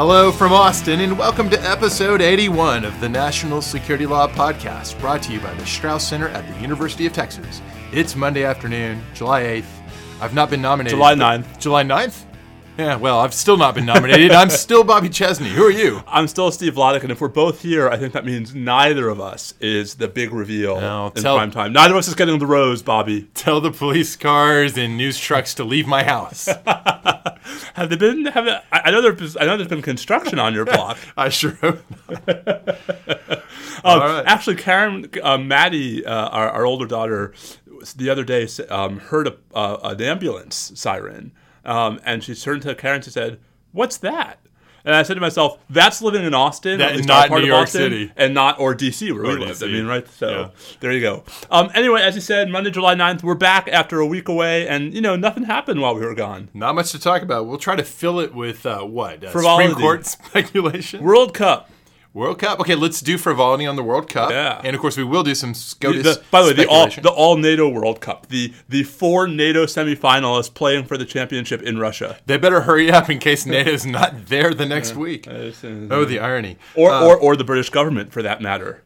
Hello from Austin, and welcome to episode 81 of the National Security Law Podcast, brought to you by the Strauss Center at the University of Texas. It's Monday afternoon, July 8th. I've not been nominated. July 9th. July 9th? Yeah, well, I've still not been nominated. I'm still Bobby Chesney. Who are you? I'm still Steve Vladeck, and if we're both here, I think that means neither of us is the big reveal No, in tell- prime time. Neither of us is getting the rose, Bobby. Tell the police cars and news trucks to leave my house. Have they been? Have they, I know there's. I know there's been construction on your block. I sure hope. Um, right. Actually, Karen, uh, Maddie, uh, our, our older daughter, the other day um, heard a, uh, an ambulance siren, um, and she turned to Karen and she said, "What's that?" And I said to myself, "That's living in Austin, That- at least not our part New of York Austin, City. and not or DC where Or we lived. I mean, right? So Yeah. there you go. Um, anyway, as you said, Monday, July 9th, we're back after a week away, and you know nothing happened while we were gone. Not much to talk about. We'll try to fill it with uh, what? Uh, Frivolity. Supreme Court speculation? World Cup. World Cup. Okay, let's do frivolity on the World Cup. Yeah. And of course, we will do some SCOTUS The- by the way, the all the all NATO World Cup, the the four NATO semifinalists playing for the championship in Russia. They better hurry up in case NATO's not there the next week. Oh, the irony. or, Uh, or or the British government for that matter.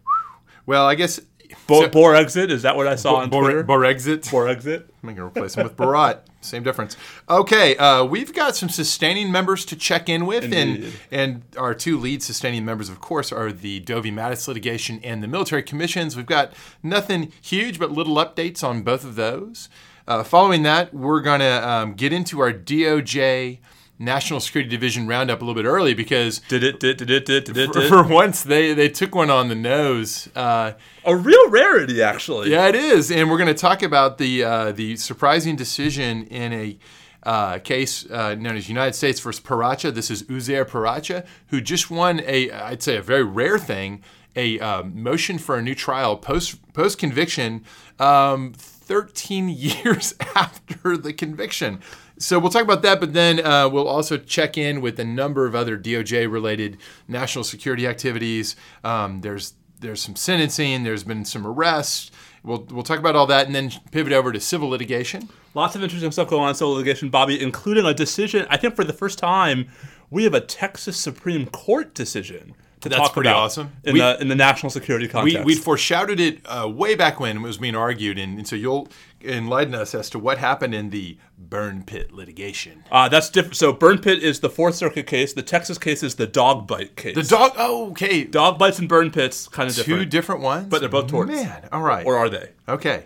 well, I guess Bo- so- Bor exit is that what I saw on Bor- Twitter? Borexit. Bor exit. I'm going to replace him with Barat. Same difference. Okay, uh, we've got some sustaining members to check in with, and and our two lead sustaining members, of course, are the Doe v. Mattis litigation and the military commissions. We've got nothing huge, but little updates on both of those. Uh, following that, we're going to um, get into our DOJ National Security Division roundup a little bit early because. Did it? Did did it? Did? For, for once, they, they took one on the nose. Uh, a real rarity, actually. yeah, it is, and we're going to talk about the uh, the surprising decision in a uh, case uh, known as United States versus Paracha. This is Uzair Paracha, who just won a I'd say a very rare thing, a uh, motion for a new trial post post conviction, um, 13 years after the conviction. So we'll talk about that, but then uh, we'll also check in with a number of other DOJ related national security activities. Um, there's there's some sentencing. There's been some arrests. We'll we'll talk about all that, and then pivot over to civil litigation. Lots of interesting stuff going on in civil litigation, Bobby, including a decision. I think for the first time, we have a Texas Supreme Court decision to That's talk pretty about awesome. in We- the in the national security context. we foreshadowed it uh, way back when it was being argued, and, and so you'll enlighten us as to what happened in the burn pit litigation. uh, that's different. So, Burn Pit is the Fourth Circuit case. The Texas case is the dog bite case. The dog. Oh, okay. dog bites and burn pits, kind of Two different. different ones, But they're both torts. Man, all right. or are they? okay.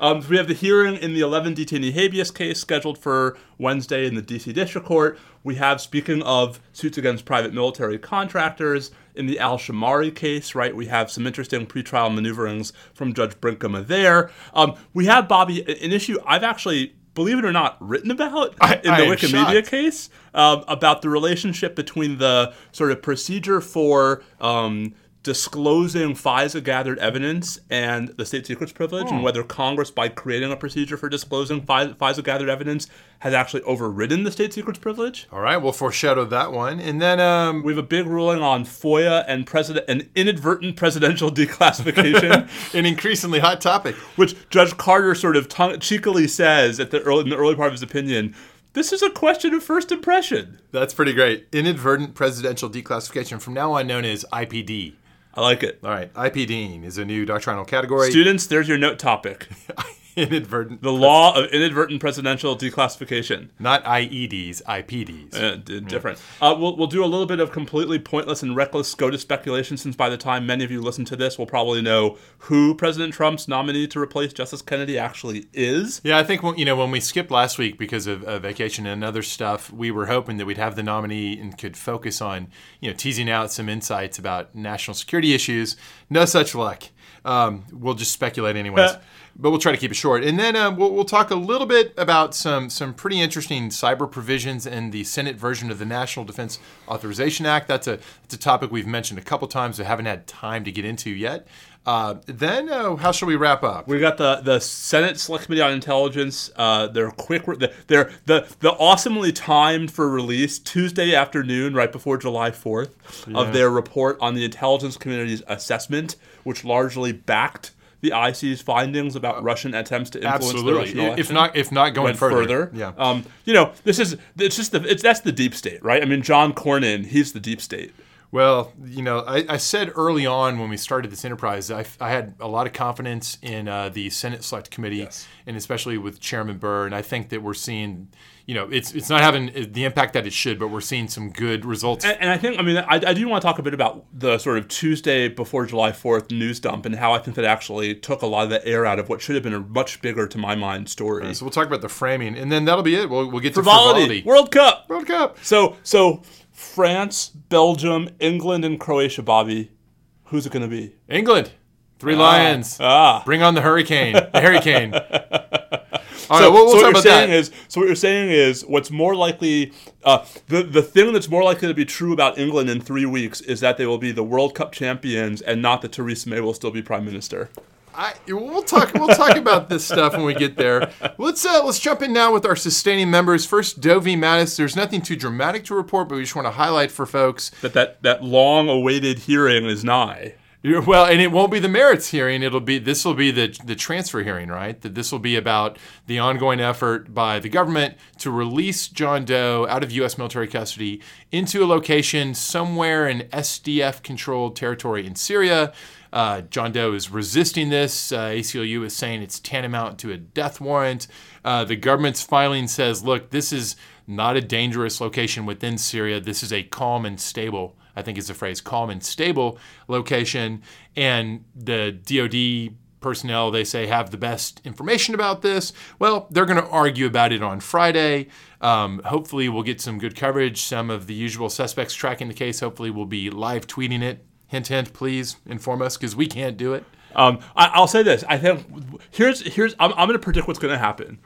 Um, we have the hearing in the 11 detainee habeas case scheduled for Wednesday in the D.C. District Court. We have, speaking of suits against private military contractors, in the Al Shimari case, right, we have some interesting pretrial maneuverings from Judge Brinkema there. Um, we have, Bobby, an issue I've actually, believe it or not, written about I- in the Wikimedia shocked. case um, about the relationship between the sort of procedure for um, disclosing FISA gathered evidence and the state secrets privilege, Hmm. and whether Congress, by creating a procedure for disclosing FISA gathered evidence, has actually overridden the state secrets privilege. All right. We'll foreshadow that one, and then um, We have a big ruling on FOIA and president and inadvertent presidential declassification, an increasingly hot topic. which Judge Carter sort of tongue- cheekily says at the early, in the early part of his opinion. This is a question of first impression. That's pretty great. Inadvertent presidential declassification, from now on known as IPD. I like it. All right, IPD is a new doctrinal category. Students, there's your note topic. Inadvertent, The law of inadvertent presidential declassification. not IEDs, IPDs. Uh, d- different. Uh, we'll, we'll do a little bit of completely pointless and reckless SCOTUS speculation since by the time many of you listen to this, we'll probably know who President Trump's nominee to replace Justice Kennedy actually is. Yeah, I think when, you know when we skipped last week because of uh, vacation and other stuff, we were hoping that we'd have the nominee and could focus on you know teasing out some insights about national security issues. No such luck. Um, we'll just speculate anyways, but we'll try to keep it short. And then uh, we'll, we'll talk a little bit about some some pretty interesting cyber provisions in the Senate version of the National Defense Authorization Act. That's a that's a topic we've mentioned a couple times. but haven't had time to get into yet. Uh, then uh, how shall we wrap up? We've got the, the Senate Select Committee on Intelligence. Uh, they're quick. They're the the awesomely timed for release Tuesday afternoon, right before July fourth, of their report on the intelligence community's assessment, which largely backed the IC's findings about Russian attempts to influence the Absolutely. Russian If election. not, if not going further. further. Yeah. Um, you know, this is it's just the it's that's the deep state, right? I mean, John Cornyn, he's the deep state. Well, you know, I, I said early on when we started this enterprise, I, I had a lot of confidence in uh, the Senate Select Committee, and especially with Chairman Burr. And I think that we're seeing, you know, it's it's not having the impact that it should, but we're seeing some good results. And, and I think, I mean, I, I do want to talk a bit about the sort of Tuesday before July 4th news dump and how I think that actually took a lot of the air out of what should have been a much bigger, to my mind, story. so we'll talk about the framing, and then that'll be it. We'll, we'll get to Frivolity, frivolity. World Cup. World Cup. So, so France, Belgium, England, and Croatia, Bobby. Who's it going to be? England, three lions. Ah. Bring on the hurricane. The hurricane. All So, right, we'll, we'll so what you're saying that. is, so what you're saying is, what's more likely, uh, the the thing that's more likely to be true about England in three weeks is that they will be the World Cup champions, and not that Theresa May will still be prime minister. I, we'll talk. We'll talk about this stuff when we get there. Let's uh, let's jump in now with our sustaining members. First, Doe v. Mattis. There's nothing too dramatic to report, but we just want to highlight for folks. That that that long-awaited hearing is nigh. Well, and it won't be the merits hearing. It'll be this will be the the transfer hearing, right? That this will be about the ongoing effort by the government to release John Doe out of U.S. military custody into a location somewhere in SDF controlled territory in Syria. Uh, John Doe is resisting this. Uh, ACLU is saying it's tantamount to a death warrant. Uh, the government's filing says, look, this is not a dangerous location within Syria. This is a calm and stable I think is the phrase, calm and stable location. And the DoD personnel, they say, have the best information about this. Well, they're going to argue about it on Friday. Um, hopefully, we'll get some good coverage. Some of the usual suspects tracking the case, hopefully, will be live tweeting it. Hint, hint, please inform us because we can't do it. Um, I, I'll say this. I think here's here's I'm, I'm going to predict what's going to happen.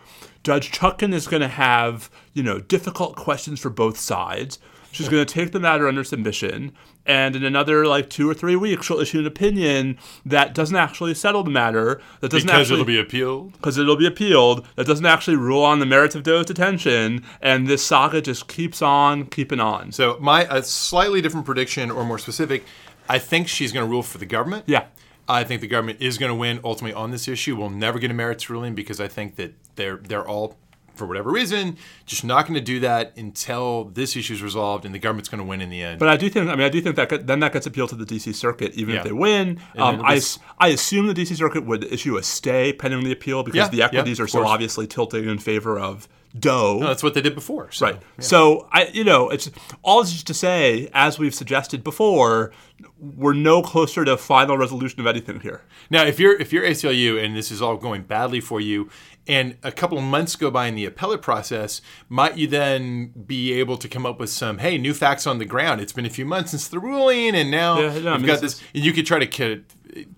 Judge Chutkan is going to have you know difficult questions for both sides. She's going to take the matter under submission, and in another like two or three weeks, she'll issue an opinion that doesn't actually settle the matter. That doesn't Because actually, it'll be appealed. because it'll be appealed. That doesn't actually rule on the merits of Doe's detention, and this saga just keeps on keeping on. So, my a slightly different prediction, or more specific, I think she's going to rule for the government. Yeah. I think the government is going to win ultimately on this issue. We'll never get a merits ruling because I think that they're they're all, for whatever reason, just not going to do that until this issue is resolved, and the government's going to win in the end. But I do think, I mean, I do think that get- then that gets appealed to the D.C. Circuit, even Yeah. if they win. Um, it'll I, be- s- I assume the D.C. Circuit would issue a stay pending the appeal because Yeah, the equities of are so course. obviously tilting in favor of Doe. No, that's what they did before. So, Right. So I, you know, it's all this is to say, as we've suggested before, we're no closer to final resolution of anything here. Now, if you're if you're ACLU and this is all going badly for you, and a couple of months go by in the appellate process, might you then be able to come up with some hey new facts on the ground? It's been a few months since the ruling, and now Yeah, we've no, mean, got this. And you could try to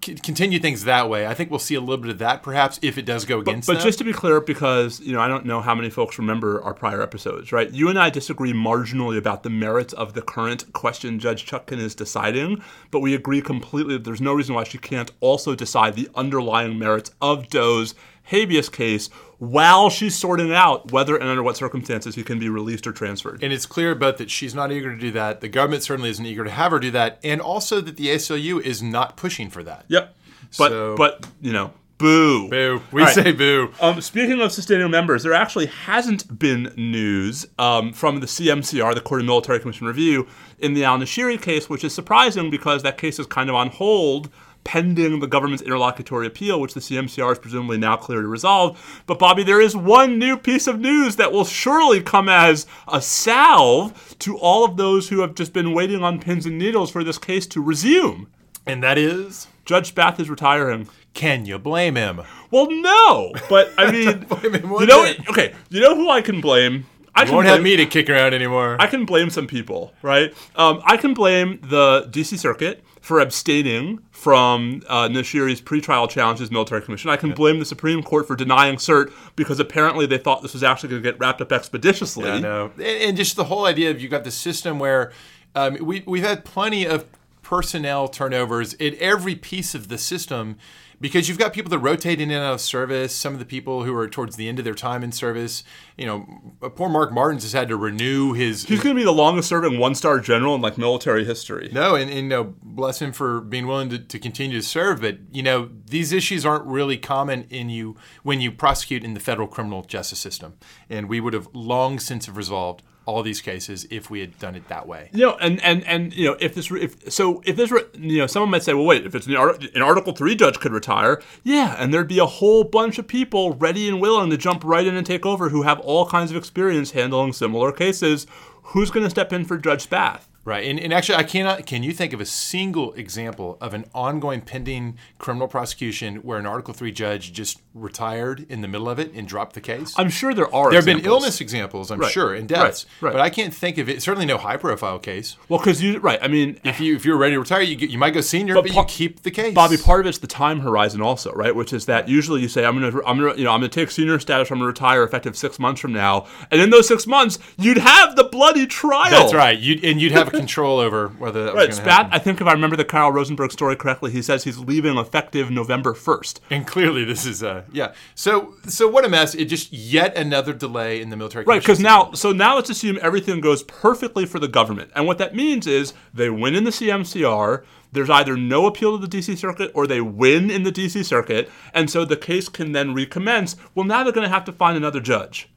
c- continue things that way. I think we'll see a little bit of that perhaps if it does go against. But them. just to be clear, because you know, I don't know how many folks remember our prior episodes, right? You and I disagree marginally about the merits of the current question Judge Chutkan is deciding, but we agree completely that there's no reason why she can't also decide the underlying merits of Doe's habeas case while she's sorting out whether and under what circumstances he can be released or transferred. And it's clear both that she's not eager to do that, the government certainly isn't eager to have her do that, and also that the ACLU is not pushing for that. Yep. But So- but you know, boo. Boo. We right. say boo. Um, speaking of sustaining members, there actually hasn't been news um, from the CMCR, the Court of Military Commission Review, in the Al Nashiri case, which is surprising because that case is kind of on hold pending the government's interlocutory appeal, which the CMCR is presumably now clear to resolve. But, Bobby, there is one new piece of news that will surely come as a salve to all of those who have just been waiting on pins and needles for this case to resume. And that is, Judge Spath is retiring. can you blame him? Well, no, but I mean, Blame him you know, okay, you know who I can blame? I You can won't blame, have me to kick around anymore. I can blame some people, right? Um, I can blame the D.C. Circuit for abstaining from uh, Nashiri's pretrial challenges military commission. I can blame the Supreme Court for denying cert because apparently they thought this was actually going to get wrapped up expeditiously. I know. And, and just the whole idea of you've got the system where um, we, we've had plenty of personnel turnovers in every piece of the system. Because you've got people that rotate in and out of service. Some of the people who are towards the end of their time in service, you know, poor Mark Martins has had to renew his. He's going to be the longest serving one star general in like military history. No, and, and you know, bless him for being willing to, to continue to serve. But you know, these issues aren't really common in you when you prosecute in the federal criminal justice system, and we would have long since have resolved all these cases if we had done it that way. You know, and and and you know, if this if so, if this were, you know, someone might say, well, wait, if it's an, an Article Three judge could retire, yeah, and there'd be a whole bunch of people ready and willing to jump right in and take over who have all kinds of experience handling similar cases. Who's going to step in for Judge Spath? Right, and, and actually, I cannot. Can you think of a single example of an ongoing pending criminal prosecution where an Article Three judge just retired in the middle of it and dropped the case? I'm sure there are. there have been illness examples, I'm Right, sure, and deaths, right, right. but I can't think of it. Certainly, no high-profile case. Well, because you right. I mean, If you if you're ready to retire, you get, you might go senior, but, pa- you keep the case. Bobby, part of it's the time horizon also, right? Which is that usually you say, I'm gonna, I'm gonna, you know, I'm gonna take senior status. I'm gonna retire effective six months from now, and in those six months, you'd have the bloody trial. That's right. You and you'd have a control over whether that was Right, going to Spath. happen. I think if I remember the Carol Rosenberg story correctly, he says he's leaving effective November first. And clearly, this is uh yeah. So so what a mess! It just yet another delay in the military. Right, because now, so now let's assume everything goes perfectly for the government, and what that means is they win in the CMCR. There's either no appeal to the DC Circuit or they win in the DC Circuit, and so the case can then recommence. Well, now they're going to have to find another judge.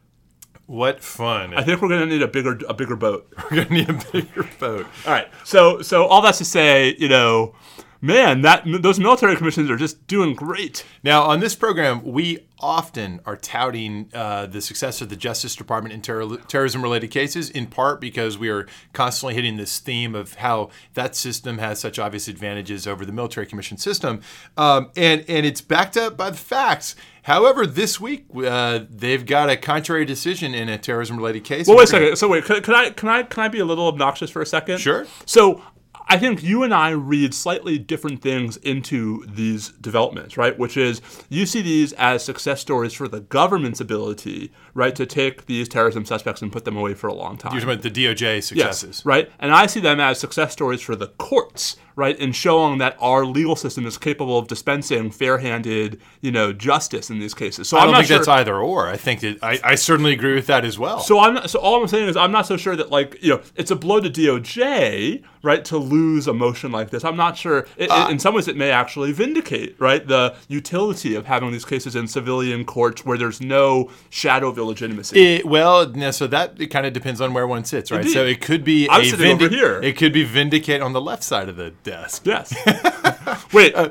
What fun! I think we're going to need a bigger a bigger boat. We're gonna need a bigger boat. All right. So so all that's to say, you know, man, that those military commissions are just doing great. Now, on this program, we often are touting uh, the success of the Justice Department in terror- terrorism-related cases, in part because we are constantly hitting this theme of how that system has such obvious advantages over the military commission system, um, and and it's backed up by the facts. However, this week uh, they've got a contrary decision in a terrorism-related case. Well, wait a second. So wait, can, can I can I can I be a little obnoxious for a second? Sure. So I think you and I read slightly different things into these developments, right? Which is you see these as success stories for the government's ability, right, to take these terrorism suspects and put them away for a long time. You're talking about the DOJ successes. Yes, right? And I see them as success stories for the courts, right? In showing that our legal system is capable of dispensing fair-handed, you know, justice in these cases. So I don't think sure, that's either or. I think that I, I certainly agree with that as well. so I'm not, so all I'm saying is I'm not so sure that like you know it's a blow to DOJ right to lose a motion like this. I'm not sure. It, Uh, it- in some ways, it may actually vindicate right the utility of having these cases in civilian courts where there's no shadow of illegitimacy. It, well, no, so that it kind of depends on where one sits, right? Indeed. So it could be I'm sitting over here. It could be vindicate on the left side of the desk. yes. Wait. uh,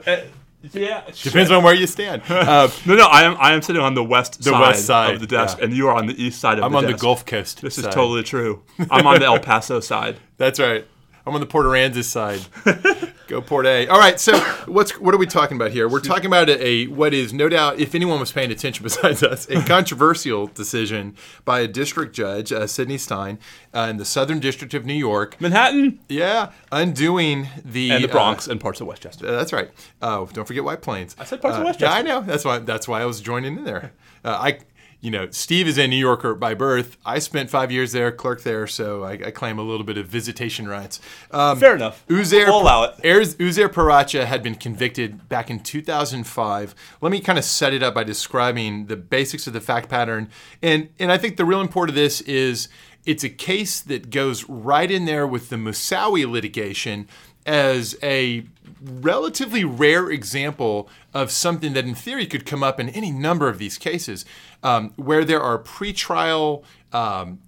yeah. Depends on where you stand. Uh, No, no, I am I am sitting on the west side, west side, of the desk, yeah. and you are on the east side of I'm the desk. I'm on the. Gulf Coast. This is totally true. I'm on the El Paso side. That's right. I'm on the Port Aransas side. Go Port A. All right. So what's what are we talking about here? We're talking about a, a what is no doubt, if anyone was paying attention besides us, a controversial decision by a district judge, uh, Sidney Stein, uh, in the Southern District of New York. Manhattan Yeah, undoing the and the uh, Bronx and parts of Westchester. Uh, that's right. Oh, don't forget White Plains. I said parts of uh, Westchester. Yeah, I know. That's why. That's why I was joining in there. Uh, I, you know, Steve is a New Yorker by birth. I spent five years there, clerk there, so I, I claim a little bit of visitation rights. Um, Fair enough. Uzair, We'll allow it. Uzair Paracha had been convicted back in 2005. Let me kind of set it up by describing the basics of the fact pattern. And, and I think the real import of this is it's a case that goes right in there with the Moussaoui litigation as a relatively rare example of something that in theory could come up in any number of these cases um, where there are pretrial um,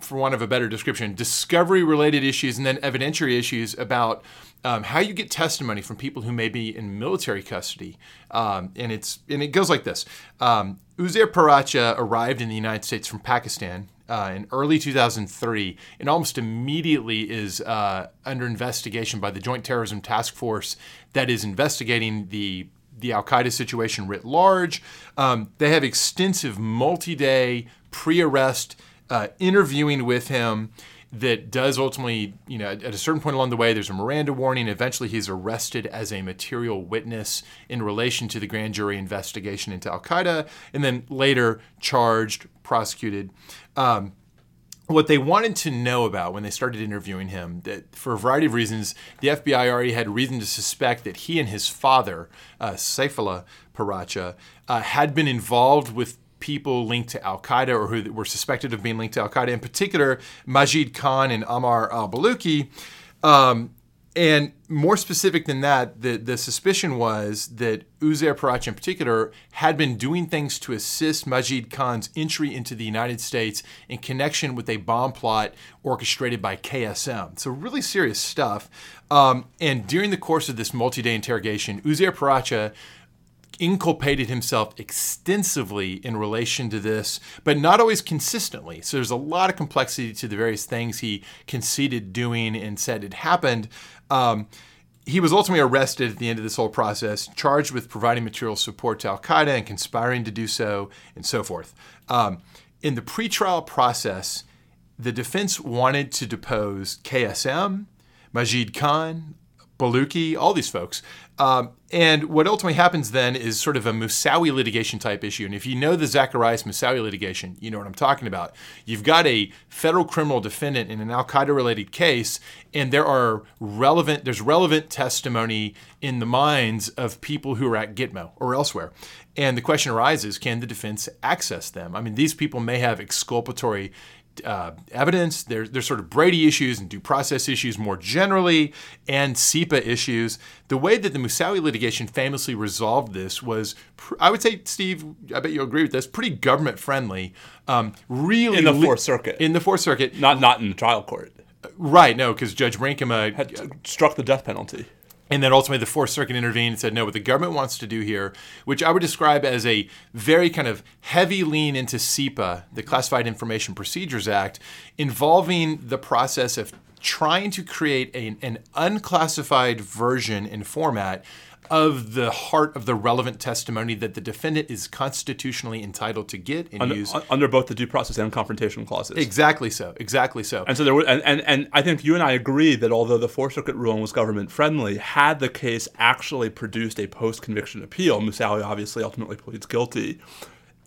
for want of a better description, discovery related issues and then evidentiary issues about um, how you get testimony from people who may be in military custody. Um, and it's and it goes like this: um, Uzair Paracha arrived in the United States from Pakistan. Uh, in early 2003, and almost immediately is uh, under investigation by the Joint Terrorism Task Force that is investigating the the Al Qaeda situation writ large. Um, they have extensive multi day pre arrest uh, interviewing with him that does ultimately, you know, at a certain point along the way, there's a Miranda warning. Eventually, he's arrested as a material witness in relation to the grand jury investigation into Al Qaeda, and then later charged, prosecuted. Um, what they wanted to know about when they started interviewing him that for a variety of reasons the fbi already had reason to suspect that he and his father uh, saifullah paracha uh, had been involved with people linked to al-qaeda or who were suspected of being linked to al-qaeda in particular majid khan and ammar al-baluchi um, and more specific than that, the, the suspicion was that Uzair Paracha in particular had been doing things to assist Majid Khan's entry into the United States in connection with a bomb plot orchestrated by KSM. So, really serious stuff. Um, and during the course of this multi day interrogation, Uzair Paracha inculpated himself extensively in relation to this, but not always consistently. So there's a lot of complexity to the various things he conceded doing and said had happened. Um, he was ultimately arrested at the end of this whole process, charged with providing material support to Al Qaeda and conspiring to do so, and so forth. Um, in the pretrial process, the defense wanted to depose KSM, Majid Khan, Baluchi, all these folks. Um, and what ultimately happens then is sort of a Moussaoui litigation type issue. And if you know the Zacarias Moussaoui litigation, you know what I'm talking about. You've got a federal criminal defendant in an Al Qaeda related case, and there are relevant there's relevant testimony in the minds of people who are at Gitmo or elsewhere. And the question arises, can the defense access them? I mean, these people may have exculpatory uh, evidence. There's, there's sort of Brady issues and due process issues more generally, and CIPA issues. The way that the Moussaoui litigation famously resolved this was, I would say, Steve, I bet you'll agree with this, pretty government friendly. Um, really in the Fourth Circuit. In the Fourth Circuit, not not in the trial court. Right. No, because Judge Brinkema had struck the death penalty. And then ultimately, the Fourth Circuit intervened and said, no, what the government wants to do here, which I would describe as a very kind of heavy lean into CIPA, the Classified Information Procedures Act, involving the process of trying to create a, an unclassified version and format of the heart of the relevant testimony that the defendant is constitutionally entitled to get and under, use under both the due process and confrontation clauses. Exactly so. Exactly so. And so there were, and, and, and I think you and I agree that although the Fourth Circuit ruling was government friendly, had the case actually produced a post conviction appeal, Moussaoui obviously ultimately pleads guilty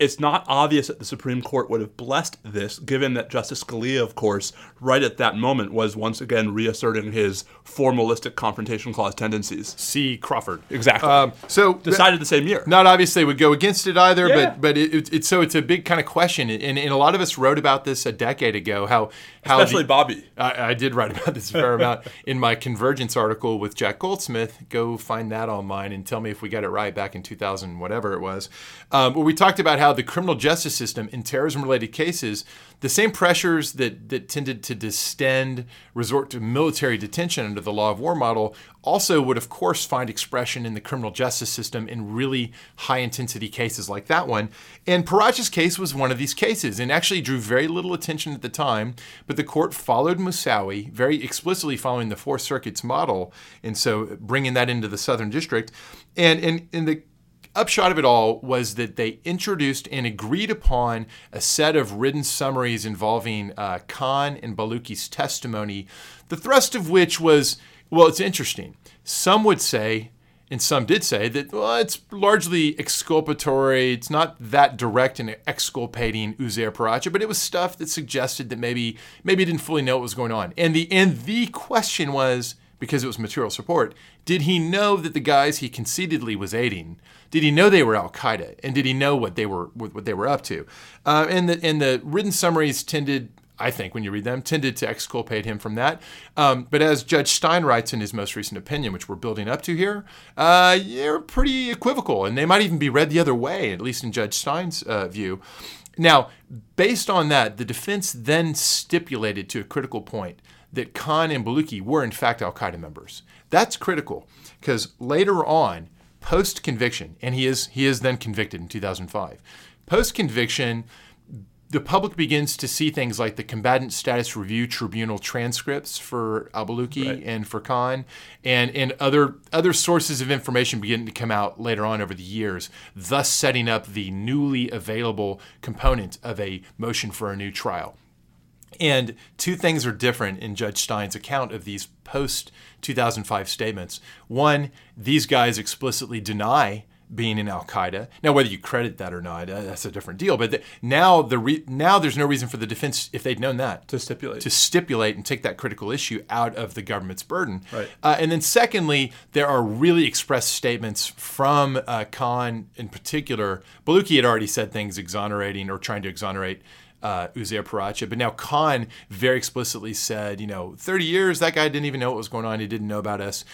it's not obvious that the Supreme Court would have blessed this, given that Justice Scalia, of course, right at that moment was once again reasserting his formalistic confrontation clause tendencies. See Crawford. Exactly. Um, so decided the same year. Not obvious they would go against it either, yeah. but but it, it, it's so it's a big kind of question, and, and a lot of us wrote about this a decade ago. How how especially the, Bobby. I, I, did write about this a fair amount in my Convergence article with Jack Goldsmith. Go find that online and tell me if we got it right back in 2000, whatever it was. Um, where we talked about how the criminal justice system in terrorism related cases, the same pressures that, that tended to distend, resort to military detention under the law of war model, also would, of course, find expression in the criminal justice system in really high intensity cases like that one. And Paracha's case was one of these cases and actually drew very little attention at the time, but the court followed Moussaoui, very explicitly following the Fourth Circuit's model, and so bringing that into the Southern District. And, and, and the upshot of it all was that they introduced and agreed upon a set of written summaries involving uh, Khan and Baluchi's testimony, the thrust of which was well, it's interesting. Some would say, and some did say, that well, it's largely exculpatory. It's not that direct in exculpating Uzair Paracha, but it was stuff that suggested that maybe maybe he didn't fully know what was going on. And the and the question was because it was material support. Did he know that the guys he conceitedly was aiding? Did he know they were Al Qaeda, and did he know what they were what they were up to? Uh, and the and the written summaries tended. I think when you read them, tended to exculpate him from that. Um, but as Judge Stein writes in his most recent opinion, which we're building up to here, uh, they're pretty equivocal, and they might even be read the other way, at least in Judge Stein's uh, view. Now, based on that, the defense then stipulated to a critical point that Khan and Baluchi were in fact Al Qaeda members. That's critical because later on, post conviction, and he is he is then convicted in 2005. Post conviction, the public begins to see things like the Combatant Status Review Tribunal transcripts for Al Baluchi right. and for Khan, and, and other other sources of information begin to come out later on over the years, thus setting up the newly available component of a motion for a new trial. And two things are different in Judge Stein's account of these post 2005 statements. One, these guys explicitly deny being in Al Qaeda. Now, whether you credit that or not, uh, that's a different deal. But the, now the re- now there's no reason for the defense, if they'd known that, to stipulate to stipulate and take that critical issue out of the government's burden. Right. Uh, and then secondly, there are really express statements from uh, Khan in particular. Baluchi had already said things exonerating or trying to exonerate uh, Uzair Paracha. But now Khan very explicitly said, you know, 30 years, that guy didn't even know what was going on. He didn't know about us.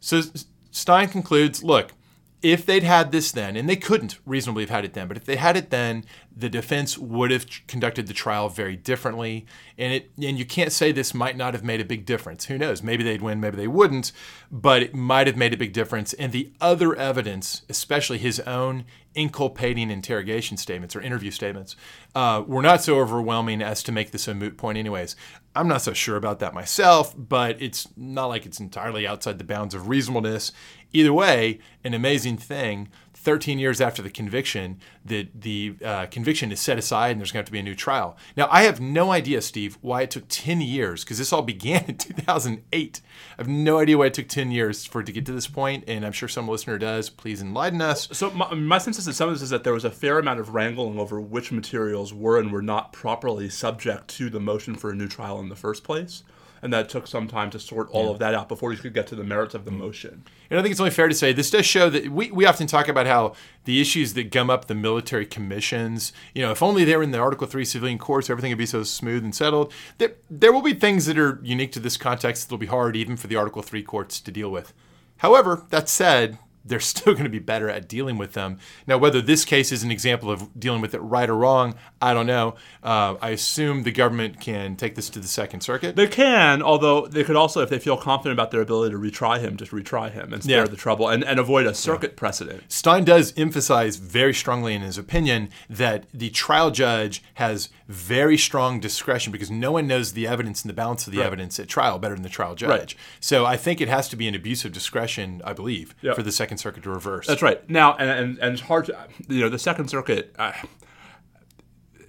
So Stein concludes look, if they'd had this then, and they couldn't reasonably have had it then, but if they had it then, the defense would have conducted the trial very differently. And it and you can't say this might not have made a big difference. Who knows? Maybe they'd win, maybe they wouldn't, but it might have made a big difference. And the other evidence, especially his own inculpating interrogation statements or interview statements, uh, were not so overwhelming as to make this a moot point, anyways. I'm not so sure about that myself, but it's not like it's entirely outside the bounds of reasonableness. Either way, an amazing thing. 13 years after the conviction, the the uh, conviction is set aside and there's going to have to be a new trial. Now, I have no idea, Steve, why it took 10 years because this all began in 2008. I have no idea why it took 10 years for it to get to this point, and I'm sure some listener does. Please enlighten us. So my, my sense is that some of this is that there was a fair amount of wrangling over which materials were and were not properly subject to the motion for a new trial in the first place and that took some time to sort all yeah. of that out before you could get to the merits of the motion. And I think it's only fair to say this does show that we, we often talk about how the issues that gum up the military commissions, you know, if only they were in the Article 3 civilian courts, everything would be so smooth and settled. There, there will be things that are unique to this context that will be hard even for the Article 3 courts to deal with. However, that said, they're still going to be better at dealing with them. Now, whether this case is an example of dealing with it right or wrong, I don't know. Uh, I assume the government can take this to the Second Circuit. They can, although they could also, if they feel confident about their ability to retry him, just retry him and spare yeah. the trouble and, and avoid a circuit yeah. precedent. Stein does emphasize very strongly in his opinion that the trial judge has very strong discretion because no one knows the evidence and the balance of the right. evidence at trial better than the trial judge. Right. So I think it has to be an abuse of discretion, I believe, yep. for the Second Circuit to reverse. That's right. Now, and, and, and it's hard to, you know, the Second Circuit. Uh,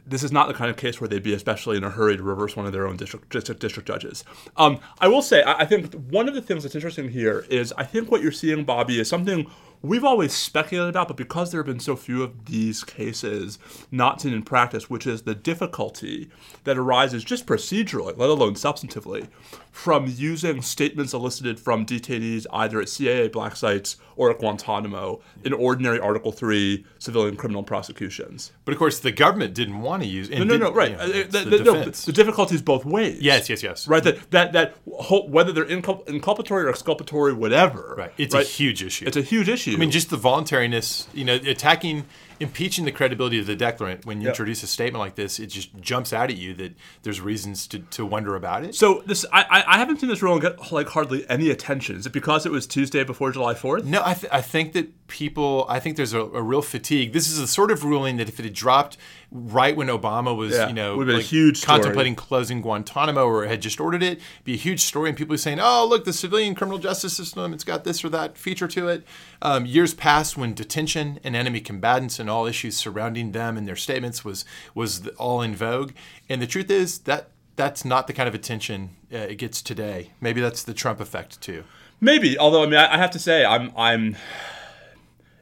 this is not the kind of case where they'd be especially in a hurry to reverse one of their own district district, district judges. Um, I will say, I, I think one of the things that's interesting here is I think what you're seeing, Bobby, is something we've always speculated about, but because there have been so few of these cases not seen in practice, which is the difficulty that arises just procedurally, let alone substantively, from using statements elicited from detainees either at CIA black sites or at Guantanamo in ordinary Article 3 civilian criminal prosecutions. But of course, the government didn't want to use. No, no, no, right. You know, uh, the, the, the, no, the, difficulty is both ways. Yes, yes, yes. Right. That that that whether they're inculpatory or exculpatory, whatever. Right. It's right? a huge issue. It's a huge issue. I mean, just the voluntariness. You know, attacking impeaching the credibility of the declarant when you yep. introduce a statement like this, it just jumps out at you that there's reasons to, to wonder about it. So this, I, I haven't seen this ruling get like hardly any attention. Is it because it was Tuesday before July 4th? No, I, th- I think that people, I think there's a, a, real fatigue. This is a sort of ruling that if it had dropped right when Obama was, yeah, you know, like huge contemplating closing Guantanamo or had just ordered it, be a huge story, and people are saying, "Oh, look, the civilian criminal justice system, it's got this or that feature to it." Um, years past, when detention and enemy combatants and all issues surrounding them and their statements was was all in vogue, and the truth is that that's not the kind of attention uh, it gets today. Maybe that's the Trump effect too. Maybe, although I mean, I, I have to say, I'm I'm.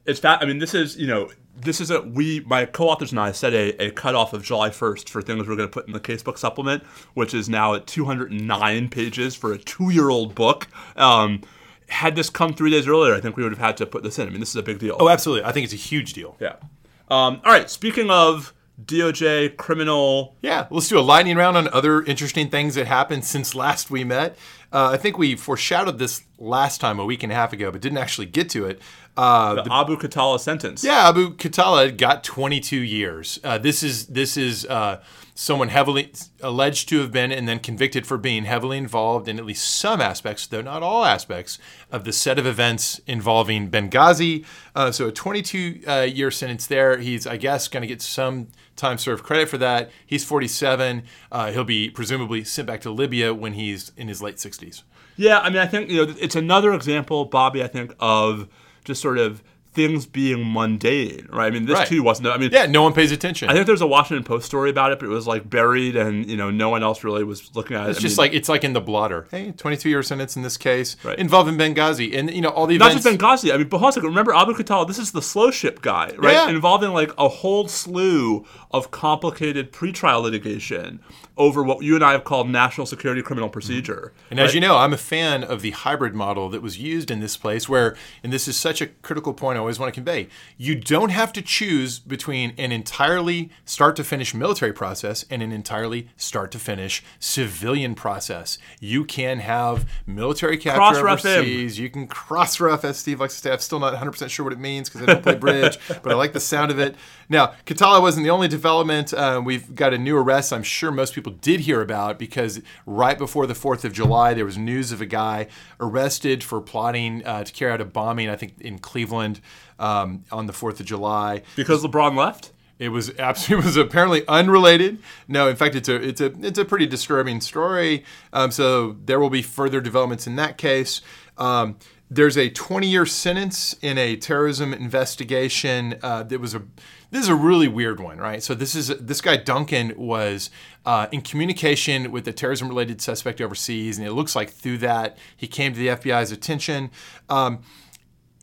It's that I mean, this is you know this is a we my co-authors and I set a, a cutoff of July 1st for things we're going to put in the casebook supplement, which is now at 209 pages for a two-year-old book. Um, had this come three days earlier, I think we would have had to put this in. I mean, this is a big deal. Oh, absolutely. I think it's a huge deal. Yeah. Um, all right. Speaking of DOJ criminal. Yeah, let's do a lightning round on other interesting things that happened since last we met. Uh, I think we foreshadowed this last time a week and a half ago, but didn't actually get to it. Uh, the, the, Abu Khatallah sentence. Yeah, Abu Khatallah got 22 years. Uh, this is this is uh, someone heavily alleged to have been and then convicted for being heavily involved in at least some aspects, though not all aspects, of the set of events involving Benghazi. Uh, so a 22 uh, year sentence there. He's, I guess, going to get some time served credit for that. He's 47. Uh, he'll be presumably sent back to Libya when he's in his late 60s. Yeah, I mean, I think you know it's another example, Bobby. I think of just sort of things being mundane, right? I mean, this Right. too wasn't. I mean, Yeah, no one pays attention. I think there's a Washington Post story about it, but it was like buried, and you know, no one else really was looking at it. It's I just mean, like it's like in the blotter. Hey, 22 year sentence in this case Right. involving Benghazi, and you know all the not events. just Benghazi. I mean, but hold on a second. Remember Abu Khatallah? This is the slow ship guy, right? Yeah. Involving like a whole slew of complicated pretrial litigation over what you and I have called national security criminal procedure. And as you know, I'm a fan of the hybrid model that was used in this place, where, and this is such a critical point I always want to convey, you don't have to choose between an entirely start to finish military process and an entirely start to finish civilian process. You can have military capture him. overseas. You can cross ref, as Steve likes to say. I'm still not 100% sure what it means because I don't play bridge, but I like the sound of it. Now, Khatallah wasn't the only development. Uh, we've got a new arrest I'm sure most people did hear about because right before the 4th of July, there was news of a guy arrested for plotting uh, to carry out a bombing, I think, in Cleveland um, on the 4th of July. Because LeBron left. It was absolutely it was apparently unrelated. No, in fact, it's a it's a it's a pretty disturbing story. Um, so there will be further developments in that case. Um, there's a 20 year sentence in a terrorism investigation. Uh, that was a this is a really weird one, right? So this is this guy Duncan was uh, in communication with a terrorism related suspect overseas, and it looks like through that he came to the FBI's attention. Um,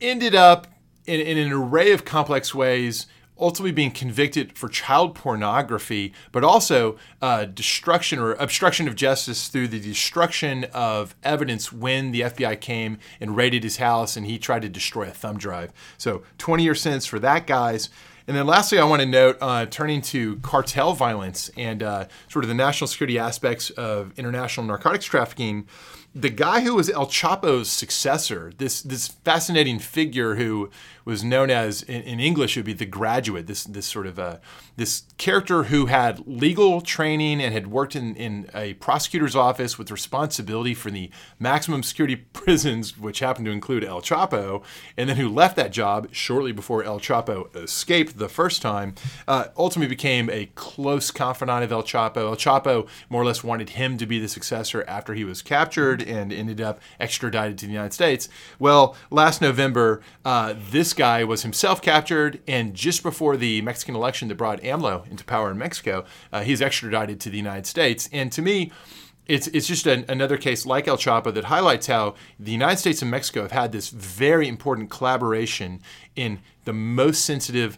ended up in, in an array of complex ways ultimately being convicted for child pornography, but also uh, destruction or obstruction of justice through the destruction of evidence when the FBI came and raided his house and he tried to destroy a thumb drive. So 20 year sentence for that, guys. And then lastly, I want to note, uh, turning to cartel violence and uh, sort of the national security aspects of international narcotics trafficking the guy who was El Chapo's successor, this this fascinating figure who was known as in, in English it would be the graduate, this this sort of uh, this character who had legal training and had worked in, in a prosecutor's office with responsibility for the maximum security prisons, which happened to include El Chapo, and then who left that job shortly before El Chapo escaped the first time, uh, ultimately became a close confidant of El Chapo. El Chapo more or less wanted him to be the successor after he was captured and ended up extradited to the United States. Well, last November, uh, this guy was himself captured, and just before the Mexican election that brought AMLO into power in Mexico, uh, he's extradited to the United States. And to me, it's, it's just an, another case like El Chapo that highlights how the United States and Mexico have had this very important collaboration in the most sensitive,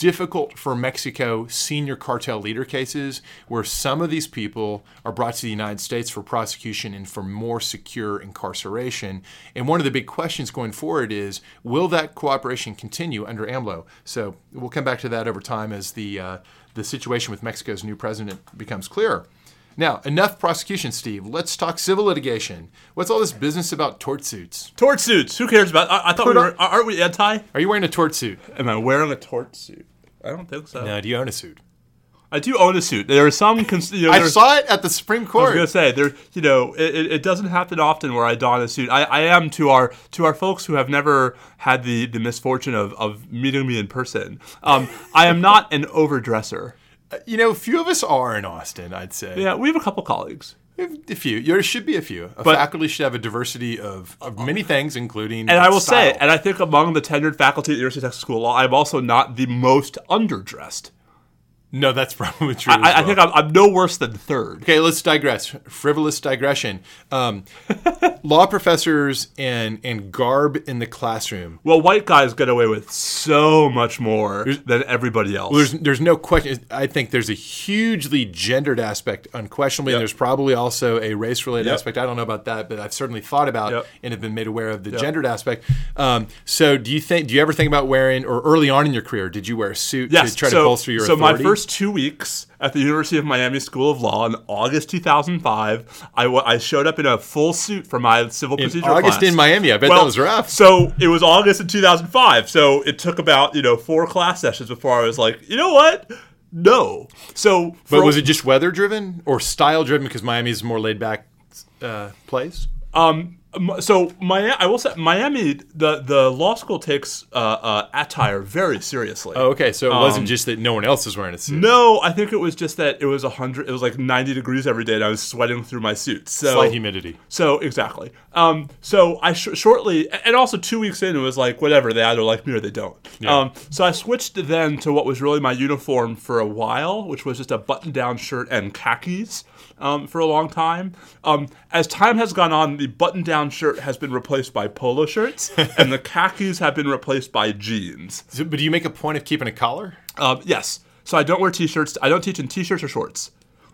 difficult for Mexico senior cartel leader cases, where some of these people are brought to the United States for prosecution and for more secure incarceration. And one of the big questions going forward is will that cooperation continue under AMLO? So we'll come back to that over time as the, uh, the situation with Mexico's new president becomes clearer. Now, enough prosecution, Steve. Let's talk civil litigation. What's all this business about tort suits? Tort suits. Who cares about? I, I thought we Put on- were. Aren't we anti? Are you wearing a tort suit? Am I wearing a tort suit? I don't think so. No, do you own a suit? I do own a suit. There are some. Cons- you know, I saw it at the Supreme Court. I was gonna say there, you know, it, it- it doesn't happen often where I don a suit. I, I am to our to our folks who have never had the, the misfortune of, of meeting me in person. Um, I am not an overdresser. You know, a few of us are in Austin, I'd say. Yeah, we have a couple colleagues, A few. There should be a few. A But- faculty should have a diversity of, of many things, including and I will say, and I think among the tenured faculty at the University of Texas School of Law, I'm also not the most underdressed. No, that's probably true. I, I think I'm, I'm no worse than third. Okay, let's digress. Frivolous digression. Um, law professors and and garb in the classroom. Well, white guys get away with so much more than everybody else. There's there's no question. I think there's a hugely gendered aspect, unquestionably, and there's probably also a race related Yep. aspect. I don't know about that, but I've certainly thought about Yep. and have been made aware of the gendered aspect. Um, so, do you think? Do you ever think about wearing, or early on in your career, did you wear a suit Yes, to try so, to bolster your so authority? my first two weeks at the University of Miami School of Law in August 2005, I, I showed up in a full suit for my civil procedure August class. in Miami, I bet Well, that was rough. So it was August in 2005. So it took about you know four class sessions before I was like, you know what? No. So, but was it just weather driven or style driven? Because Miami is a more laid back uh, place. Um, So Miami, I will say Miami, the the law school takes uh, uh, attire very seriously. Oh, okay. So it wasn't just that no one else was wearing a suit. No, I think it was just that it was hundred. It was like ninety degrees every day, and I was sweating through my suit. So Slight humidity. So exactly. Um, so I sh- shortly, and also two weeks in, it was like whatever. They either like me or they don't. Um, so I switched then to what was really my uniform for a while, which was just a button-down shirt and khakis. Um, for a long time. Um, as time has gone on, the button-down shirt has been replaced by polo shirts, and the khakis have been replaced by jeans. So- but do you make a point of keeping a collar? Um, yes. So I don't wear t-shirts. I don't teach in t-shirts or shorts.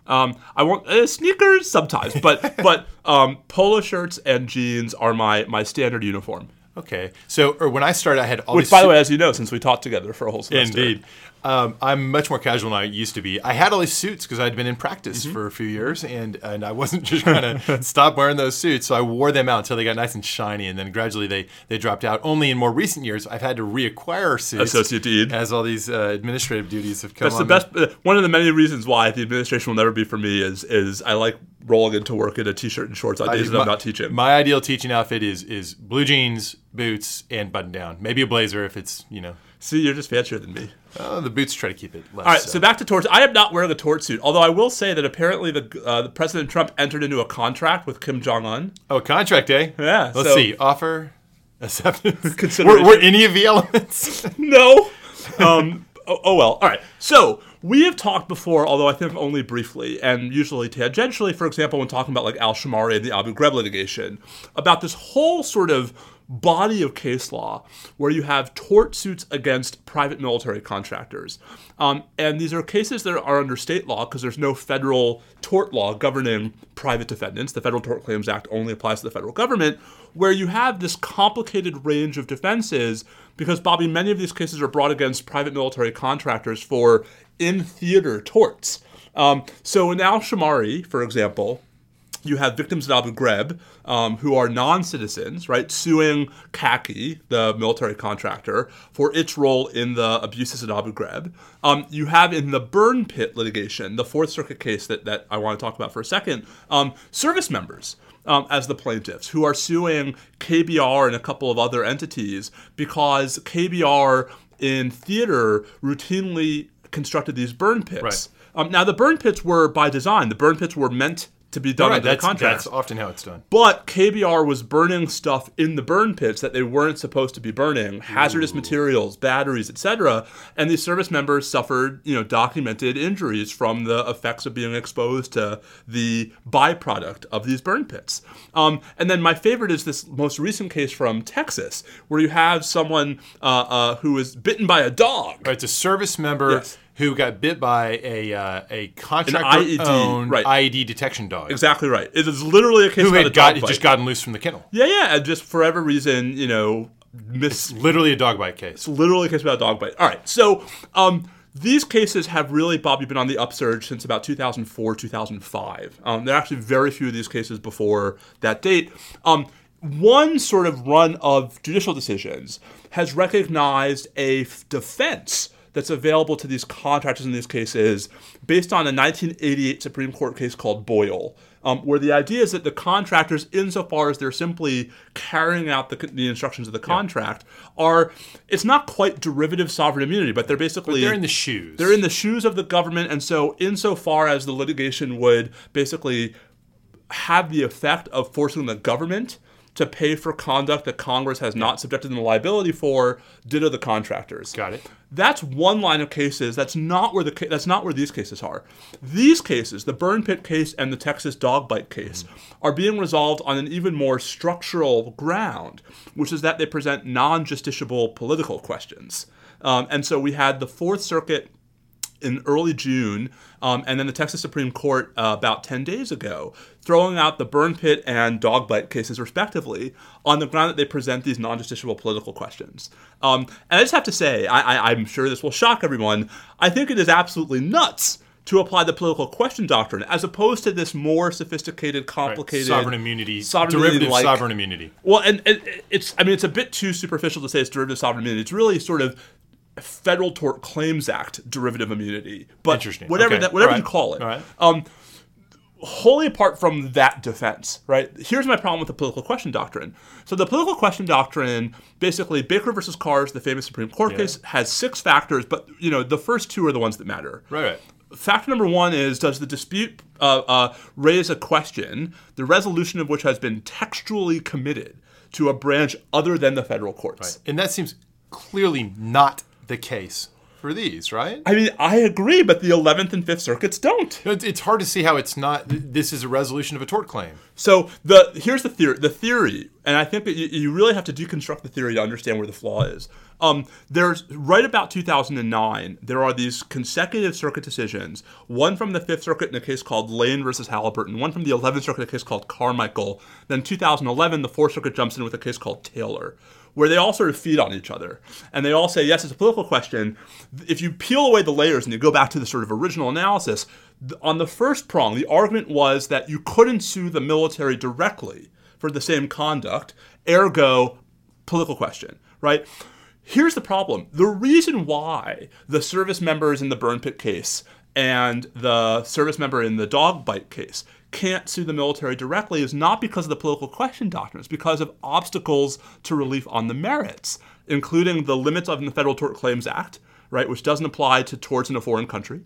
Um, I want uh, sneakers sometimes, but but um, polo shirts and jeans are my my standard uniform. Okay. So, or when I started, I had all Which, by the way, as you know, since we taught together for a whole semester, Indeed. Um, I'm much more casual than I used to be. I had all these suits because I'd been in practice Mm-hmm. for a few years, and, and I wasn't just going to stop wearing those suits. So I wore them out until they got nice and shiny, and then gradually they, they dropped out. Only in more recent years, I've had to reacquire suits. As all these uh, administrative duties have come That's the best. Uh, one of the many reasons why the administration will never be for me is is I like rolling into work in a t-shirt and shorts on days that my, I'm not teaching. My ideal teaching outfit is is blue jeans, boots, and button down. Maybe a blazer if it's you know. See, you're just fancier than me. Oh, the boots try to keep it less. All right, so back to torts. I am not wearing a tort suit, although I will say that apparently the, uh, the President Trump entered into a contract with Kim Jong Un. oh, contract day. Yeah, Let's so- see. Offer, acceptance. Consideration. Were, were any of the elements? no. Um, oh, oh well. All right. So we have talked before, although I think only briefly and usually tangentially. For example, when talking about like Al Shimari and the Abu Ghraib litigation, about this whole sort of body of case law where you have tort suits against private military contractors. Um, and these are cases that are under state law because there's no federal tort law governing private defendants. The Federal Tort Claims Act only applies to the federal government, where you have this complicated range of defenses because, Bobby, many of these cases are brought against private military contractors for in theater torts. Um, so in Al Shimari, for example, you have victims at Abu Ghraib um, who are non-citizens, right, suing CACI, the military contractor, for its role in the abuses at Abu Ghraib. Um, you have in the burn pit litigation, the Fourth Circuit case that, that I want to talk about for a second, um, service members. Um, as the plaintiffs, who are suing KBR and a couple of other entities because KBR in theater routinely constructed these burn pits. Right. Um, now, the burn pits were by design. The burn pits were meant to be done Right, under the that's, contract. that's often how it's done. But KBR was burning stuff in the burn pits that they weren't supposed to be burning, hazardous materials, batteries, etc. And these service members suffered, you know, documented injuries from the effects of being exposed to the byproduct of these burn pits. Um, and then my favorite is this most recent case from Texas, where you have someone uh, uh, who was bitten by a dog. Right, it's a service member Yes. Who got bit by a uh, a IED, contractor-owned right. IED detection dog Exactly right. It is literally a case who about a had got just gotten loose from the kennel. yeah, yeah, and just for whatever reason, you know, miss Literally a dog bite case. literally a case about a dog bite. All right, so um, these cases have really, Bobby, been on the upsurge since about 2004, 2005. Um, there are actually very few of these cases before that date. Um, one sort of run of judicial decisions has recognized a f- defense that's available to these contractors in these cases based on a 1988 Supreme Court case called Boyle um, where the idea is that the contractors, insofar as they're simply carrying out the, the instructions of the contract, are it's not quite derivative sovereign immunity, but they're basically They're in the shoes. they're in the shoes of the government, and so insofar as the litigation would basically have the effect of forcing the government to pay for conduct that Congress has not subjected them to liability for, ditto the contractors. Got it. That's one line of cases. That's not where the that's not where these cases are. These cases, the burn pit case and the Texas dog bite case, are being resolved on an even more structural ground, which is that they present non-justiciable political questions. Um, and so we had the Fourth Circuit in early June, um, and then the Texas Supreme Court uh, about 10 days ago, throwing out the burn pit and dog bite cases, respectively, on the ground that they present these non justiciable political questions. Um, and I just have to say, I, I, I'm sure this will shock everyone, I think it is absolutely nuts to apply the political question doctrine as opposed to this more sophisticated, complicated sovereign immunity, sovereign derivative sovereign immunity. well, and, and it's I mean it's a bit too superficial to say it's derivative sovereign immunity. It's really sort of Federal Tort Claims Act derivative immunity. But whatever Okay. that whatever All you call it. Right. Um, wholly apart from that defense, right? Here's my problem with the political question doctrine. So the political question doctrine, basically, Baker versus Carrs, the famous Supreme Court Yeah. case, has six factors, but you know the first two are the ones that matter. Right, right. Factor number one is Does the dispute uh, uh, raise a question, the resolution of which has been textually committed to a branch other than the federal courts? And that seems clearly not the case for these, right? I mean, I agree, but the 11th and 5th circuits don't. It's hard to see how it's not. This is a resolution of a tort claim. So the here's the theory. The theory, and I think that you, you really have to deconstruct the theory to understand where the flaw is. Um, there's right about 2009. There are these consecutive circuit decisions. One from the Fifth Circuit in a case called Lane versus Halliburton. One from the 11th Circuit in a case called Carmichael. Then 2011, the Fourth Circuit jumps in with a case called Taylor, where they all sort of feed on each other, and they all say yes, it's a political question. If you peel away the layers and you go back to the sort of original analysis, on the first prong, the argument was that you couldn't sue the military directly for the same conduct, ergo, political question, right? Here's the problem. The reason why the service members in the burn pit case and the service member in the dog bite case can't sue the military directly is not because of the political question doctrine. It's because of obstacles to relief on the merits, including the limits of the Federal Tort Claims Act, right, which doesn't apply to torts in a foreign country,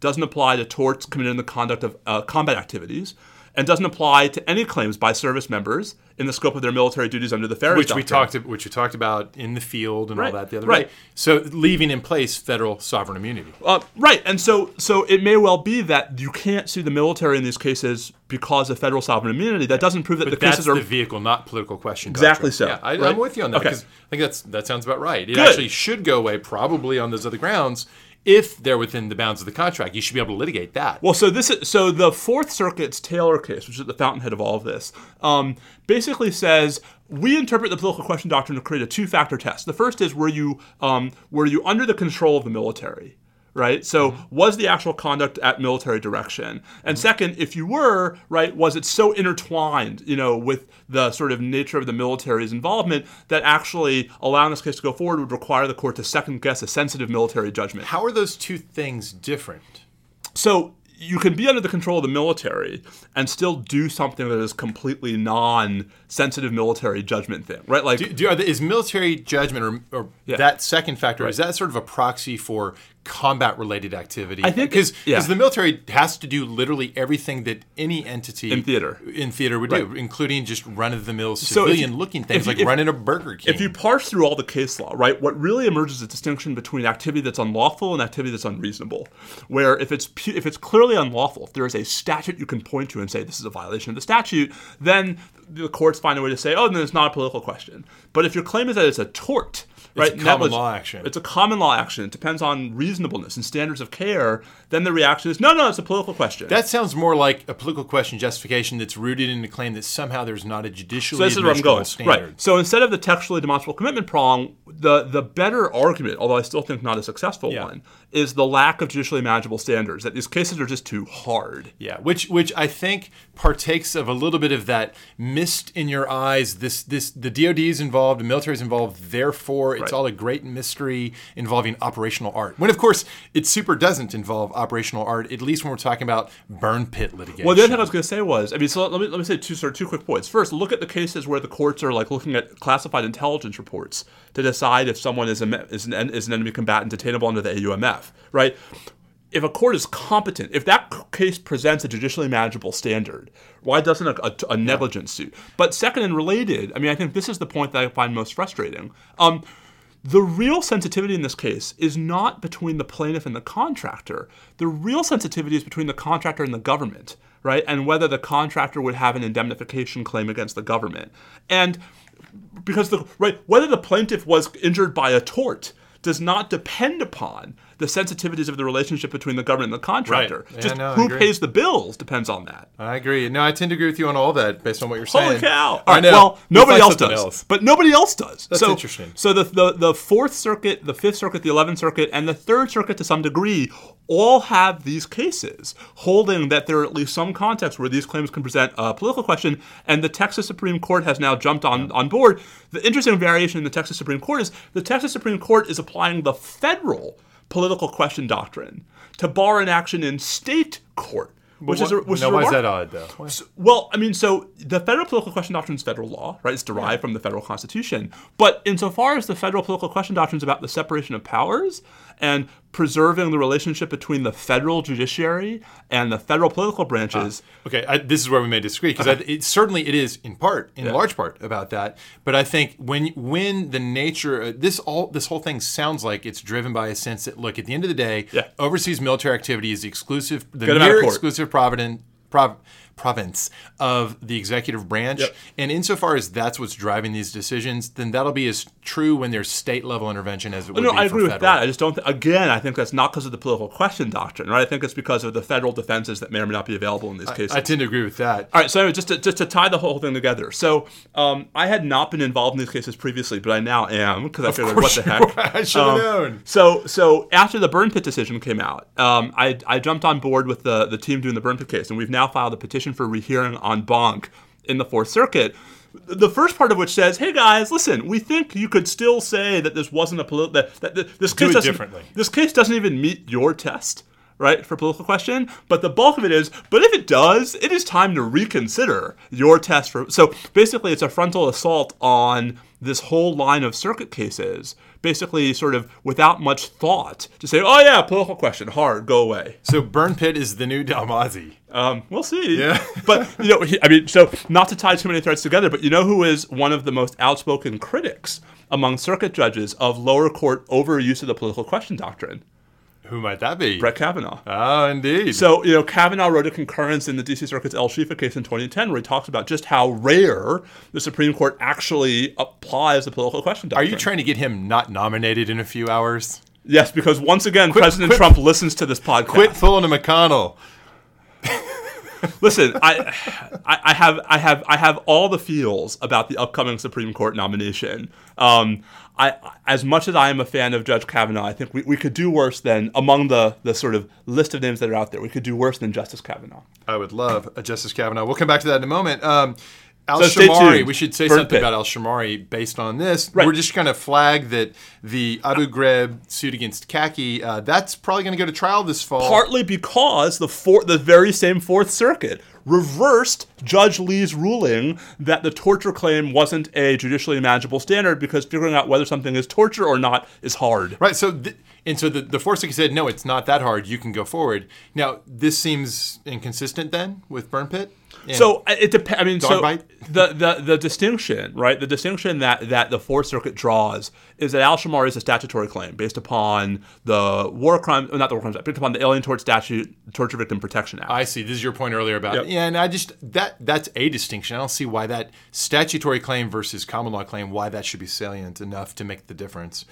doesn't apply to torts committed in the conduct of uh, combat activities, and doesn't apply to any claims by service members in the scope of their military duties under the Feres which we talked which we talked about in the field and Right, all that the other right. day. So leaving in place federal sovereign immunity. Uh, right, and so so it may well be that you can't sue the military in these cases because of federal sovereign immunity. That doesn't prove that the But that's cases are the vehicle, not political question. Exactly doctrine. so, Yeah, I, right? I'm with you on that Okay. because I think that's that sounds about right. It Good. actually should go away, probably on those other grounds, if they're within the bounds of the contract. You should be able to litigate that. Well, so this is so the Fourth Circuit's Taylor case, which is the fountainhead of all of this, um, basically says we interpret the political question doctrine to create a two-factor test. The first is were you um, were you under the control of the military, right? So mm-hmm. was the actual conduct at military direction? And mm-hmm. second, if you were, right, was it so intertwined, you know, with the sort of nature of the military's involvement that actually allowing this case to go forward would require the court to second guess a sensitive military judgment? How are those two things different? So you can be under the control of the military and still do something that is completely non-sensitive military judgment thing, right? Like Do, do, are the, is military judgment or, or Yeah. that second factor is that sort of a proxy for combat related activity? I think because yeah. the military has to do literally everything that any entity In theater. in theater would do, including just run of the mill civilian looking things you- like if- running a Burger King. if you parse through all the case law, right, what really emerges is a distinction between activity that's unlawful and activity that's unreasonable. Where if it's if it's clearly unlawful, if there is a statute you can point to and say this is a violation of the statute, then the courts find a way to say, oh, then it's not a political question. But if your claim is that it's a tort, right, a common neglig- law action. It's a common law action. It depends on reasonableness and standards of care. Then the reaction is, no, no, it's a political question. that sounds more like a political question justification that's rooted in the claim that somehow there's not a judicially So this is where I'm going. standard. Right. So instead of the textually demonstrable commitment prong, the the better argument, although I still think not a successful Yeah. one, is the lack of judicially manageable standards. That these cases are just too hard. Yeah, which which I think partakes of a little bit of that mist in your eyes. This this the DoD is involved, the military is involved. Therefore, it's Right. all a great mystery involving operational art. When of course it super doesn't involve operational art. At least when we're talking about burn pit litigation. Well, the other thing I was going to say was, I mean, so let me let me say two sort of two quick points. First, look at the cases where the courts are like looking at classified intelligence reports to decide if someone is a is an is an enemy combatant detainable under the AUMF, right? If a court is competent, if that case presents a judicially manageable standard, why doesn't a, a, a negligence suit? But second and related, I mean, I think this is the point that I find most frustrating. Um, the real sensitivity in this case is not between the plaintiff and the contractor. The real sensitivity is between the contractor and the government, right? And whether the contractor would have an indemnification claim against the government. And because the right whether the plaintiff was injured by a tort does not depend upon the sensitivities of the relationship between the government and the contractor. Yeah, Just no, who pays the bills depends on that. I agree. No, I tend to agree with you on all that based on what you're saying. Holy cow! All right, know. Well, nobody else does, else. but nobody else does. That's so, interesting. So the, the the Fourth Circuit, the Fifth Circuit, the Eleventh Circuit, and the Third Circuit, to some degree, all have these cases holding that there are at least some contexts where these claims can present a political question. And the Texas Supreme Court has now jumped on on board. The interesting variation in the Texas Supreme Court is the Texas Supreme Court is applying the federal political question doctrine to bar an action in state court which is a, which no, is why is that odd though? So- Well, I mean, so the federal political question doctrine is federal law, right? It's derived from the federal constitution. But insofar as the federal political question doctrine is about the separation of powers and preserving the relationship between the federal judiciary and the federal political branches, Okay, I, this is where we may disagree because it certainly it is in part, in large part, about that. But I think when when the nature uh, this all this whole thing sounds like it's driven by a sense that look at the end of the day, Yeah. overseas military activity is exclusive, the Get 'em out near exclusive provident. Prov- province of the executive branch Yep. and insofar as that's what's driving these decisions then that'll be as true when there's state level intervention as it would no, be I for agree with that. I just don't. Th- again, I think that's not because of the political question doctrine, right? I think it's because of the federal defenses that may or may not be available in these cases. I tend to agree with that All right, so anyway, just to, just to tie the whole thing together. So um, I had not been involved in these cases previously, but I now am because I figured, what the heck? I should have Um, known. So so after the burn pit decision came out, um, I, I jumped on board with the the team doing the burn pit case, and we've now filed a petition for rehearing on banc in the Fourth Circuit. The first part of which says, "Hey guys, listen, we think you could still say that this wasn't a political that, that, that this case it doesn't- differently. This case doesn't even meet your test." Right for political question, but the bulk of it is. But if it does, it is time to reconsider your test for. So basically, it's a frontal assault on this whole line of circuit cases. Basically, sort of without much thought, to say, "Oh yeah, political question, hard, go away." so burn pit is the new Dalmazzi Um, we'll see. Yeah. but you know, he- I mean, so not to tie too many threads together, but you know who is one of the most outspoken critics among circuit judges of lower court overuse of the political question doctrine? Who might that be Brett Kavanaugh. oh indeed So, you know, Kavanaugh wrote a concurrence in the DC Circuit's El Shifa case in 2010 where he talks about just how rare the Supreme Court actually applies the political question doctrine. Are you trying to get him not nominated in a few hours? Yes, because once again, President quit- Trump listens to this podcast. Quit fooling a McConnell. Listen, I, I, have, I have, I have all the feels about the upcoming Supreme Court nomination. Um, I, as much as I am a fan of Judge Kavanaugh, I think we, we could do worse than among the the sort of list of names that are out there. We could do worse than Justice Kavanaugh. I would love a Justice Kavanaugh. We'll come back to that in a moment. Um, Al So Shimari, we should say Burn something pit. about Al Shimari based on this. Right. We're just going to flag that the Abu Ghraib suit against CACI, uh, that's probably going to go to trial this fall. Partly because the four, the very same Fourth Circuit reversed Judge Lee's ruling that the torture claim wasn't a judicially manageable standard because figuring out whether something is torture or not is hard. Right. So, th- and so the, the Fourth Circuit said, no, it's not that hard. You can go forward. Now, this seems inconsistent then with Burn Pit? And- So uh, it depends. I mean, so bite? the, the the distinction, right? The distinction that that the Fourth Circuit draws is that Al Shamar is a statutory claim based upon the war crime, not the war crimes, Act, based upon the Alien Tort Statute, Torture Victim Protection Act. I see. This is your point earlier about Yep. yeah, and I just that that's a distinction. I don't see why that statutory claim versus common law claim why that should be salient enough to make the difference.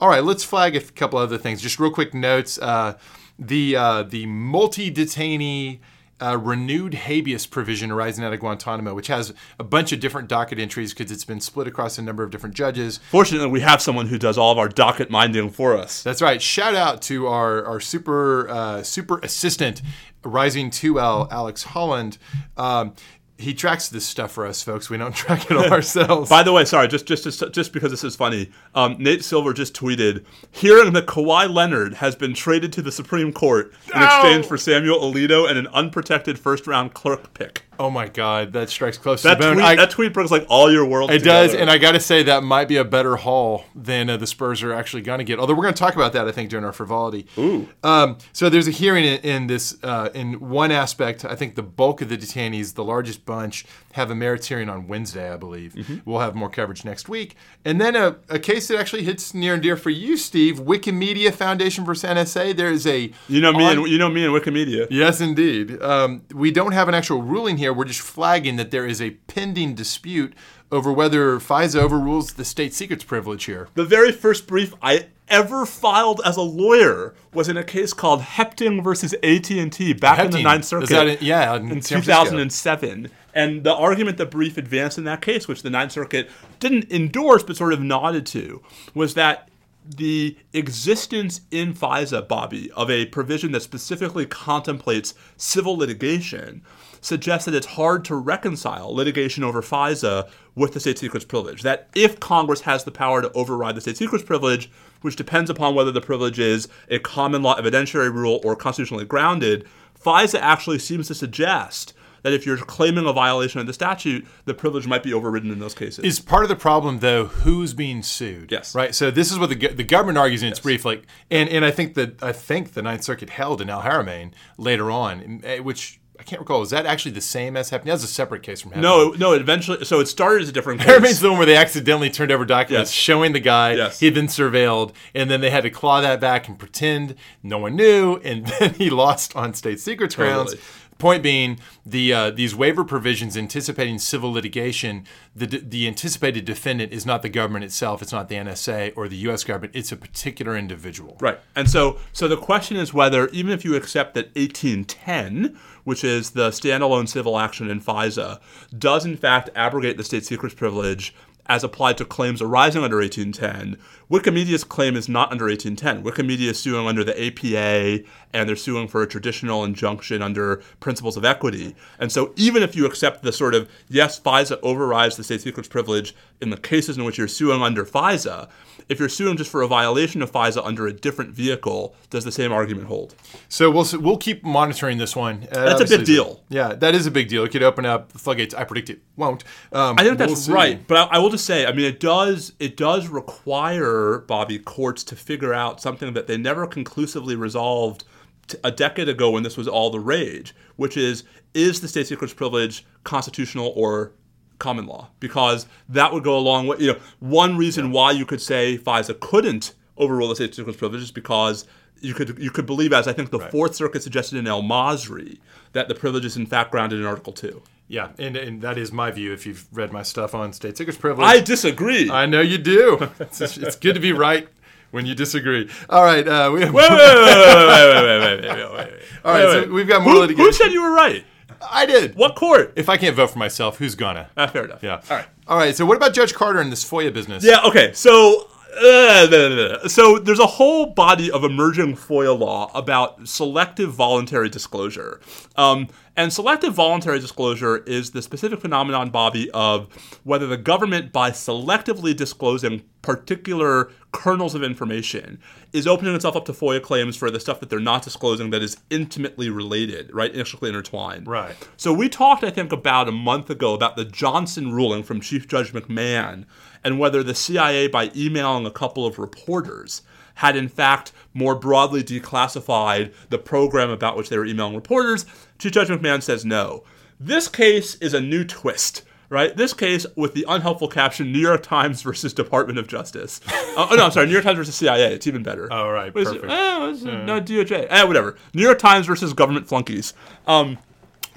All right, let's flag a couple other things. Just real quick notes. Uh, the uh, the multi detainee. Uh, renewed habeas provision arising out of Guantanamo, which has a bunch of different docket entries because it's been split across a number of different judges. Fortunately, we have someone who does all of our docket minding for us. That's right. Shout out to our our super uh, super assistant, Rising 2L Alex Holland. Um, he tracks this stuff for us, folks. We don't track it all ourselves. By the way, sorry, just just just, just because this is funny, um, Nate Silver just tweeted, hearing that Kawhi Leonard has been traded to the Supreme Court in exchange for Samuel Alito and an unprotected first round clerk pick. Oh my God, that strikes close That to the bone. tweet, I- that tweet brings like all your world. it does, and I got to say that might be a better haul than uh, the Spurs are actually going to get. Although we're going to talk about that, I think, during our frivolity. Ooh. Um, so there's a hearing in, in this. Uh, in one aspect, I think the bulk of the detainees, the largest bunch, have a merits hearing on Wednesday, I believe. Mm-hmm. We'll have more coverage next week, and then a, a case that actually hits near and dear for you, Steve. Wikimedia Foundation versus NSA. There is a you know me on- and you know me and Wikimedia. Yes, indeed. Um, we don't have an actual ruling here. We're just flagging that there is a pending dispute over whether FISA overrules the state secrets privilege here. The very first brief I ever filed as a lawyer was in a case called Hepting versus AT and T back in the Hepting. Ninth Is Circuit. in- yeah, in in 2007. And the argument the brief advanced in that case, which the Ninth Circuit didn't endorse but sort of nodded to, was that the existence in FISA, Bobby, of a provision that specifically contemplates civil litigation suggests that it's hard to reconcile litigation over FISA with the state secrets privilege. That if Congress has the power to override the state secrets privilege, which depends upon whether the privilege is a common law evidentiary rule or constitutionally grounded, FISA actually seems to suggest that if you're claiming a violation of the statute, the privilege might be overridden in those cases. Is part of the problem though who's being sued? Yes. Right. So this is what the the government argues in its brief, like, and and I think that I think the Ninth Circuit held in Al Haramain later on, eh, which I can't recall. Is that actually the same as Hepting? That was a separate case from Hepting. no, no. Eventually, so it started as a different case. Haramain's the one where they accidentally turned over documents Yes. showing the guy Yes. he'd been surveilled, and then they had to claw that back and pretend no one knew, and then he lost on state secrets grounds. Totally. Point being, the uh, these waiver provisions anticipating civil litigation, the the anticipated defendant is not the government itself, it's not the NSA or the U.S. government, it's a particular individual. Right. And so so the question is whether even if you accept that 1810, which is the standalone civil action in FISA, does in fact abrogate the state secrets privilege as applied to claims arising under 1810, Wikimedia's claim is not under 1810. Wikimedia is suing under the APA and they're suing for a traditional injunction under principles of equity. And so even if you accept the sort of yes, FISA overrides the state secrets privilege in the cases in which you're suing under FISA, if you're suing just for a violation of FISA under a different vehicle, does the same argument hold? So we'll we'll keep monitoring this one. Uh, That's a big deal. Yeah, that is a big deal. It could open up the floodgates. I predict it won't. Um, I think we'll that's see. right, but I, I will just say, I mean, it does it does require Bobby courts to figure out something that they never conclusively resolved t- a decade ago when this was all the rage, which is is the state secrets privilege constitutional or common law? Because that would go a long way. You know, one reason why you could say FISA couldn't overrule the state secrets privilege is because you could you could believe, as I think the Fourth Circuit suggested in El Masri, that the privilege is in fact grounded in Article Two. Yeah, and, and that is my view. If you've read my stuff on state secrets privilege, I disagree. I know you do. It's, it's good to be right when you disagree. All right, uh, we have, wait, wait, wait, wait, wait, wait, wait, wait, wait, wait. all right. wait, So we've got more Who, litigation. who said you were right? I did. What court? If I can't vote for myself, who's gonna? Ah, fair enough. Yeah. All right. All right. So what about Judge Carter and this FOIA business? Yeah. Okay. So. Uh, blah. so there's a whole body of emerging FOIA law about selective voluntary disclosure, um, and selective voluntary disclosure is the specific phenomenon, Bobby, of whether the government, by selectively disclosing particular kernels of information, is opening itself up to FOIA claims for the stuff that they're not disclosing that is intimately related, right, intricately intertwined. Right. So we talked, I think, about a month ago about the Johnson ruling from Chief Judge McMahon and whether the CIA, by emailing a couple of reporters, had in fact more broadly declassified the program about which they were emailing reporters. Chief Judge McMahon says no. This case is a new twist. Right, this case with the unhelpful caption "New York Times versus Department of Justice." Uh, oh no, I'm sorry, New York Times versus CIA. It's even better. Oh, right, What is it? perfect. Eh, No DOJ. Eh, whatever. New York Times versus government flunkies. Um,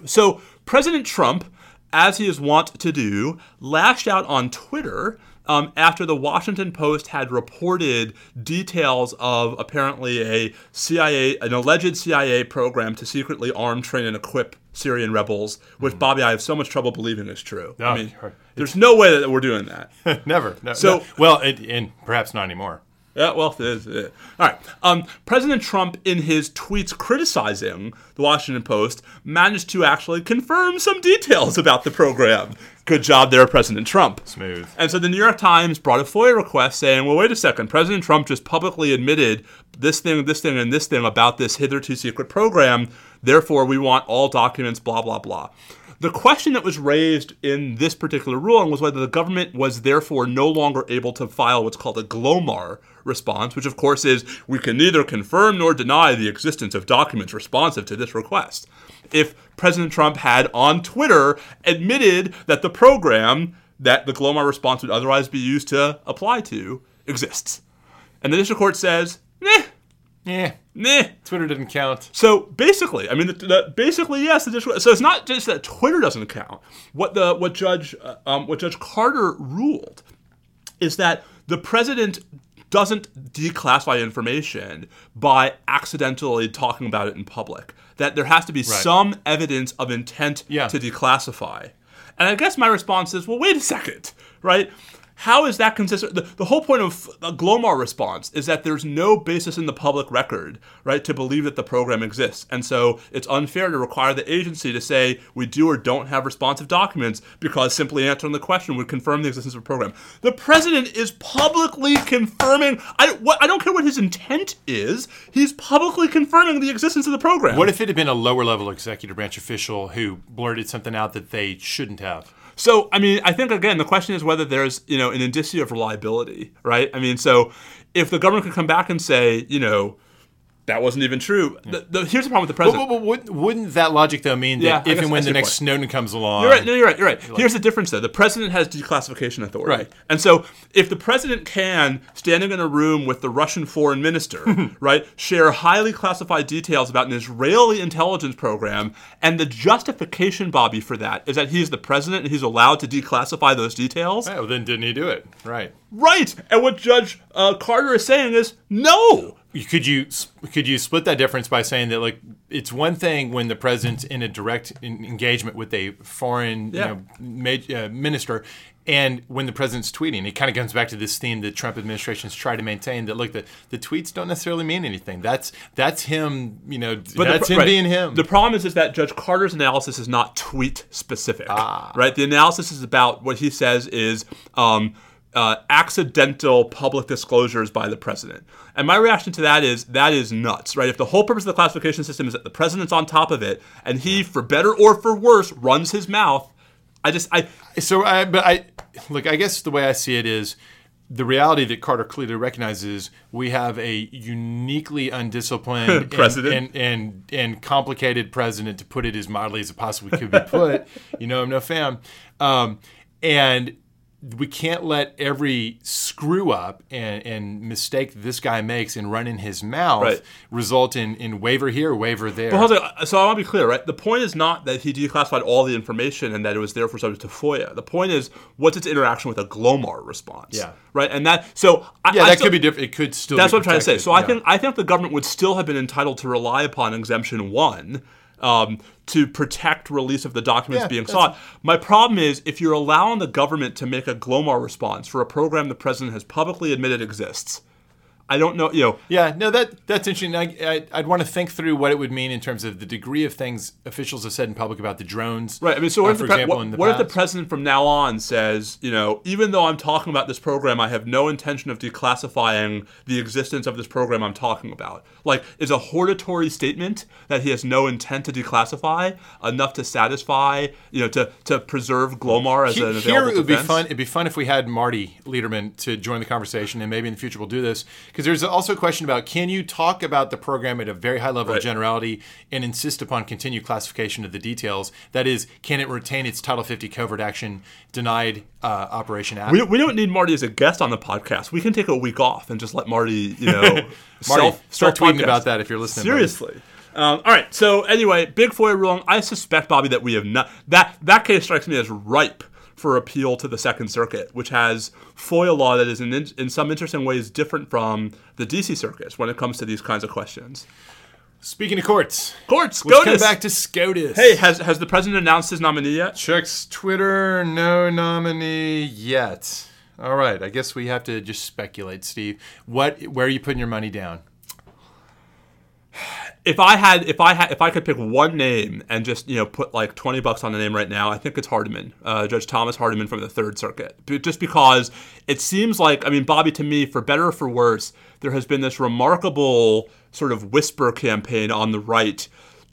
so President Trump, as he is wont to do, lashed out on Twitter um, after the Washington Post had reported details of apparently a CIA, an alleged CIA program to secretly arm, train, and equip Syrian rebels, which Bobby, I have so much trouble believing is true. No, I mean, there's no way that we're doing that. Never. No, So- no. well, it, and perhaps not anymore. Yeah, well, it is. it is. All right. Um, President Trump, in his tweets criticizing the Washington Post, managed to actually confirm some details about the program. Good job there, President Trump. Smooth. And so the New York Times brought a FOIA request saying, well, wait a second. President Trump just publicly admitted this thing, this thing, and this thing about this hitherto secret program. Therefore, we want all documents, blah, blah, blah. The question that was raised in this particular ruling was whether the government was therefore no longer able to file what's called a GLOMAR response, which of course is we can neither confirm nor deny the existence of documents responsive to this request. If President Trump had on Twitter admitted that the program that the GLOMAR response would otherwise be used to apply to exists. And the district court says, nah, Yeah. nah, Twitter didn't count. so basically, I mean, the, the, basically, yes. The district, so it's not just that Twitter doesn't count. What the what Judge uh, um, what Judge Carter ruled is that the president doesn't declassify information by accidentally talking about it in public. That there has to be some evidence of intent Yeah. to declassify. And I guess my response is, well, wait a second, right? How is that consistent? The, the whole point of a Glomar response is that there's no basis in the public record, right, to believe that the program exists. And so it's unfair to require the agency to say we do or don't have responsive documents because simply answering the question would confirm the existence of a program. The president is publicly confirming, I, what, I don't care what his intent is, he's publicly confirming the existence of the program. What if it had been a lower level executive branch official who blurted something out that they shouldn't have? So, I mean, I think again, the question is whether there's, you know, an indicia of reliability, right? I mean, so if the government could come back and say, you know, that wasn't even true. The, the, here's the problem with the president. But, but, but wouldn't, wouldn't that logic though mean that Yeah, I if and when the next point. Snowden comes along, You're right. No, you're right. You're right. Here's the difference, though. The president has declassification authority. Right. And so, if the president can, standing in a room with the Russian foreign minister, right, share highly classified details about an Israeli intelligence program, and the justification, Bobby, for that is that he's the president and he's allowed to declassify those details. Oh, then didn't he do it? Right. Right. And what Judge uh, Carter is saying is no. Could you could you split that difference by saying that like it's one thing when the president's in a direct en- engagement with a foreign Yeah. you know, ma- uh, minister, and when the president's tweeting, it kind of comes back to this theme that Trump administrations try to maintain that look the, the tweets don't necessarily mean anything. That's that's him, you know, the that's him right. being him. The problem is, is that Judge Carter's analysis is not tweet specific, Ah. right? The analysis is about what he says is um, uh, accidental public disclosures by the president. And my reaction to that is that is nuts, right? If the whole purpose of the classification system is that the president's on top of it, and he, for better or for worse, runs his mouth. I just, I, So, I, but I look. I guess the way I see it is the reality that Carter clearly recognizes we have a uniquely undisciplined and- President. and, and and complicated president, to put it as mildly as it possibly could be put. you know, I'm no fan, um, and we can't let every screw up and, and mistake this guy makes in running his mouth Right. result in, in waiver here, waiver there. But so I want to be clear, right? The point is not that he declassified all the information and that it was therefore subject to FOIA. The point is, what's its interaction with a Glomar response? Yeah. Right, and that so I, yeah, I that still- could be different. It could still. That's what I'm trying to say. So I think I think the government would still have been entitled to rely upon exemption one um, to protect release of the documents Yeah, being sought. My problem is if you're allowing the government to make a Glomar response for a program the president has publicly admitted exists. I don't know, you know, Yeah, no, that that's interesting. I, I, I'd want to think through what it would mean in terms of the degree of things officials have said in public about the drones. Right. I mean, so what, uh, if, the for pre- example, what, the what if the president from now on says, you know, even though I'm talking about this program, I have no intention of declassifying the existence of this program I'm talking about? Like, is a hortatory statement that he has no intent to declassify enough to satisfy, you know, to, to preserve Glomar as He- an Here it would be fun. It'd be fun if we had Marty Lederman to join the conversation, and maybe in the future we'll do this because there's also a question about can you talk about the program at a very high level Right. of generality and insist upon continued classification of the details? That is, can it retain its Title 50 covert action denied uh, Operation Act? We, we don't need Marty as a guest on the podcast. We can take a week off and just let Marty, you know, Marty, self, start self tweeting about that if you're listening. Seriously. Um, all right. So anyway, big FOIA ruling. I suspect Bobby that we have not that that case strikes me as ripe for appeal to the Second Circuit, which has FOIA law that is in, in some interesting ways different from the DC Circuit when it comes to these kinds of questions. Speaking of courts, Courts, let's SCOTUS. come back to SCOTUS. Hey, has has the president announced his nominee yet? Checks Twitter, no nominee yet. All right, I guess we have to just speculate, Steve. What, where are you putting your money down? If I had if I had if I could pick one name and just you know put like twenty bucks on the name right now, I think it's Hardiman, uh, Judge Thomas Hardiman from the Third Circuit. Just because it seems like I mean Bobby, to me, for better or for worse, there has been this remarkable sort of whisper campaign on the right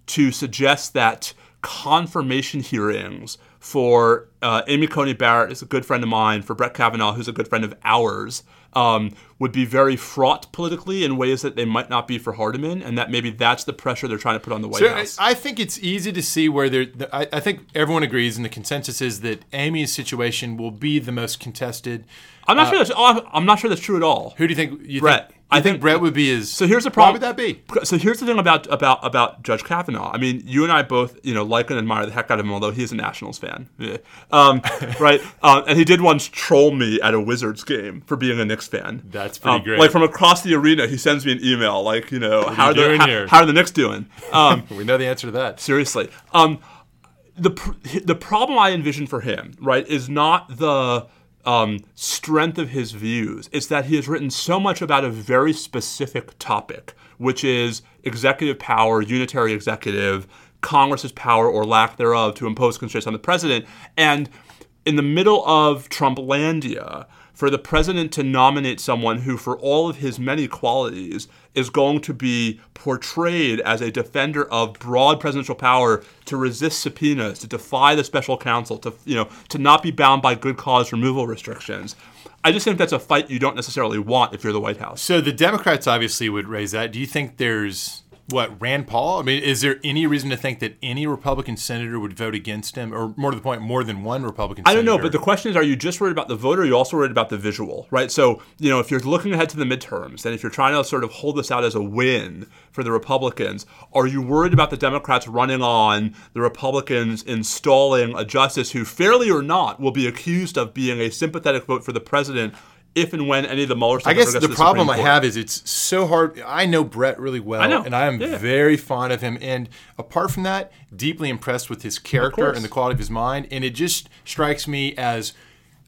to suggest that confirmation hearings for uh, Amy Coney Barrett is a good friend of mine, for Brett Kavanaugh, who's a good friend of ours, um, would be very fraught politically in ways that they might not be for Hardiman, and that maybe that's the pressure they're trying to put on the White So House. I think it's easy to see where there. the- I, I think everyone agrees, and the consensus is that Amy's situation will be the most contested. I'm not sure that's oh, I'm not sure that's true at all. Who do you think? You Brett. Think, I think think- Brett would be as. So here's the Why problem. would that be? So here's the thing about about about Judge Kavanaugh. I mean, you and I both, you know, like and admire the heck out of him, although he's a Nationals fan, Yeah. um, right? Um, and he did once troll me at a Wizards game for being a Knicks fan. That's pretty Um, great. Like from across the arena, he sends me an email, like, you know, how are the how, how are the Knicks doing? Um, We know the answer to that. seriously. Um, the pr- the problem I envision for him, right, is not the um, strength of his views. is that he has written so much about a very specific topic, which is executive power, unitary executive, Congress's power or lack thereof to impose constraints on the president. And in the middle of Trumplandia, for the president to nominate someone who, for all of his many qualities, is going to be portrayed as a defender of broad presidential power to resist subpoenas, to defy the special counsel, to you know, to not be bound by good cause removal restrictions. I just think that's a fight you don't necessarily want if you're the White House. So the Democrats obviously would raise that. Do you think there's what Rand Paul? I mean, is there any reason to think that any Republican senator would vote against him, or more to the point, more than one Republican? Senator? I don't senator? know, but the question is: Are you just worried about the vote, or are you also worried about the visual? Right. So you know, if you're looking ahead to the midterms, and if you're trying to sort of hold this out as a win for the Republicans, are you worried about the Democrats running on the Republicans installing a justice who, fairly or not, will be accused of being a sympathetic vote for the president? If and when any of the Mueller stuff I guess gets the problem I have is it's so hard. I know Brett really well, I know. and I am Yeah. very fond of him. And apart from that, deeply impressed with his character and the quality of his mind. And it just strikes me as,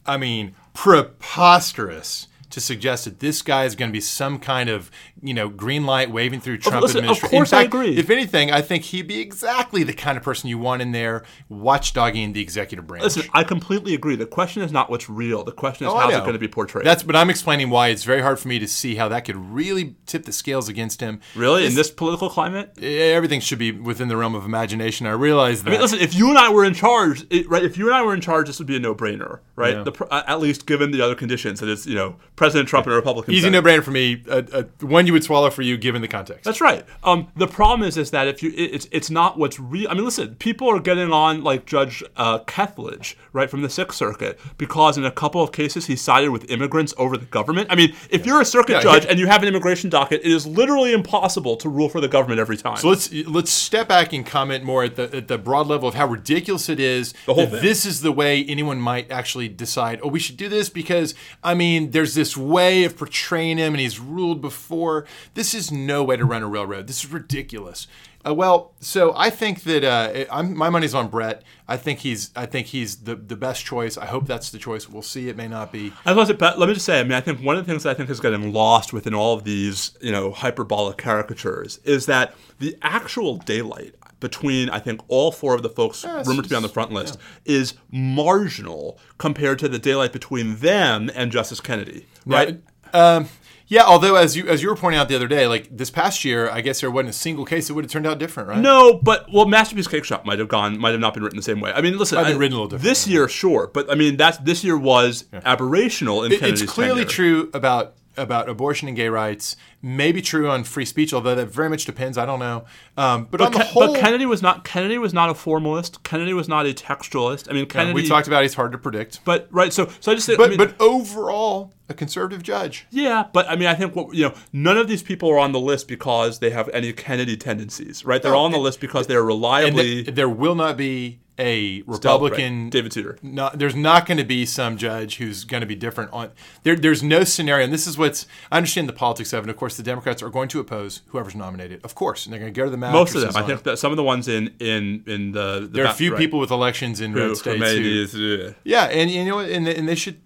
I mean, preposterous to suggest that this guy is going to be some kind of you know green light waving through Trump listen, of course in I agree. If anything, I think he'd be exactly the kind of person you want in there, watchdogging the executive branch. Listen, I completely agree. The question is not what's real. The question is Oh, how's it going to be portrayed. That's, but I'm explaining why it's very hard for me to see how that could really tip the scales against him. really in this political climate. everything should be within the realm of imagination. I realize that. I mean, listen. If you and I were in charge, it, right? If you and I were in charge, this would be a no-brainer, right? Yeah. The, at least given the other conditions that it's you know President Trump and a Republican. Easy Senate. no-brainer for me. Uh, uh, one you would swallow for you, given the context. That's right. Um, the problem is, is that if you, it, it's it's not what's real. I mean, listen, people are getting on like Judge uh, Kethledge, right, from the Sixth Circuit, because in a couple of cases he sided with immigrants over the government. I mean, if you're a circuit Yeah, judge he- and you have an immigration docket, it is literally impossible to rule for the government every time. So let's let's step back and comment more at the at the broad level of how ridiculous it is The whole that thing. this is the way anyone might actually decide. Oh, we should do this because I mean, there's this way of portraying him, and he's ruled before. This is no way to run a railroad. This is ridiculous. Uh, well, so I think that uh, I'm, my money's on Brett. I think he's I think he's the the best choice. I hope that's the choice. We'll see. It may not be. I was, but let me just say, I mean, I think one of the things that I think has gotten lost within all of these, you know, hyperbolic caricatures is that the actual daylight between, I think, all four of the folks it's rumored to be on the front list is marginal compared to the daylight between them and Justice Kennedy, right? Um, yeah, although as you as you were pointing out the other day, like this past year, I guess there wasn't a single case that would have turned out different, right? No, but well, Masterpiece Cake Shop might have gone, might have not been written the same way. I mean, listen, have been I- written a little different. This year, sure, but I mean, that's this year was aberrational in It- it's clearly tenure. true about about abortion and gay rights. may be true on free speech, although that very much depends. I don't know. Um, but, Ke- whole, but Kennedy was not Kennedy was not a formalist. Kennedy was not a textualist. I mean, Kennedy. we talked about he's hard to predict. But right, so so I just say, But I mean, but overall, a conservative judge. yeah, but I mean, I think what you know, none of these people are on the list because they have any Kennedy tendencies, right? They're No, on the list because they're reliably there will not be a dealt, right? Republican David Souter. not, there's not going to be some judge who's going to be different on there. There's no scenario, and this is what's I understand the politics of, it. and of course the Democrats are going to oppose whoever's nominated, of course, and they're going to go to the Most of them, I think that some of the ones in in in the, the there are a few right, people with elections in who, red states who, these, uh, yeah, and you know, and and they should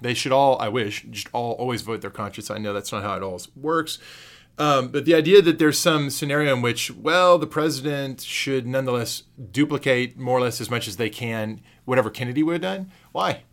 they should all I wish just all always vote their conscience. I know that's not how it all works. Um, but the idea that there's some scenario in which, well, the president should nonetheless duplicate more or less as much as they can whatever Kennedy would have done. Why?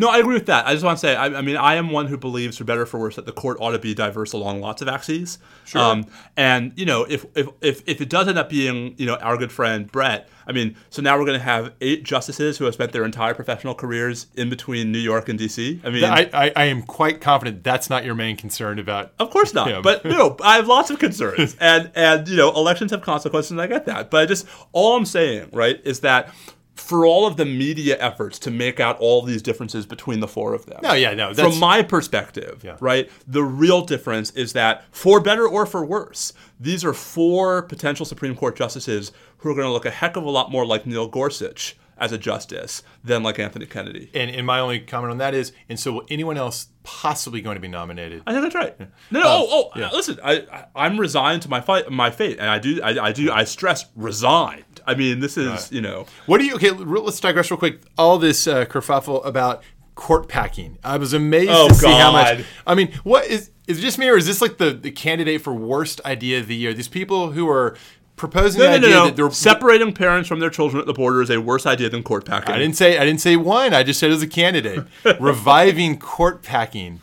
No, I agree with that. I just want to say, I, I mean, I am one who believes, for better or for worse, that the court ought to be diverse along lots of axes. Sure. Um, and you know, if, if if if it does end up being, you know, our good friend Brett, I mean, so now we're going to have eight justices who have spent their entire professional careers in between New York and D.C. I mean, I, I, I am quite confident that's not your main concern about. Of course not. Yeah. But no, I have lots of concerns, and and you know, elections have consequences, and I get that. But I just all I'm saying, right, is that for all of the media efforts to make out all these differences between the four of them. No, yeah, no. That's, From my perspective, Yeah. right, the real difference is that for better or for worse, these are four potential Supreme Court justices who are going to look a heck of a lot more like Neil Gorsuch as a justice than like Anthony Kennedy. and, and my only comment on that is, and so will anyone else possibly going to be nominated? I think that's right. No, no. oh, oh. yeah. Listen, I, I, I'm resigned to my fight, my fate, and I do, I, I do, I stress resigned. I mean, this is, you know, What do you? Okay, let's digress real quick. All this uh, kerfuffle about court packing. I was amazed Oh, to see how much. I mean, what is is it just me or is this like the, the candidate for worst idea of the year? These people who are proposing No, the no, idea no, that they're Separating parents from their children at the border is a worse idea than court packing. I didn't say I didn't say one. I just said as a candidate, reviving court packing,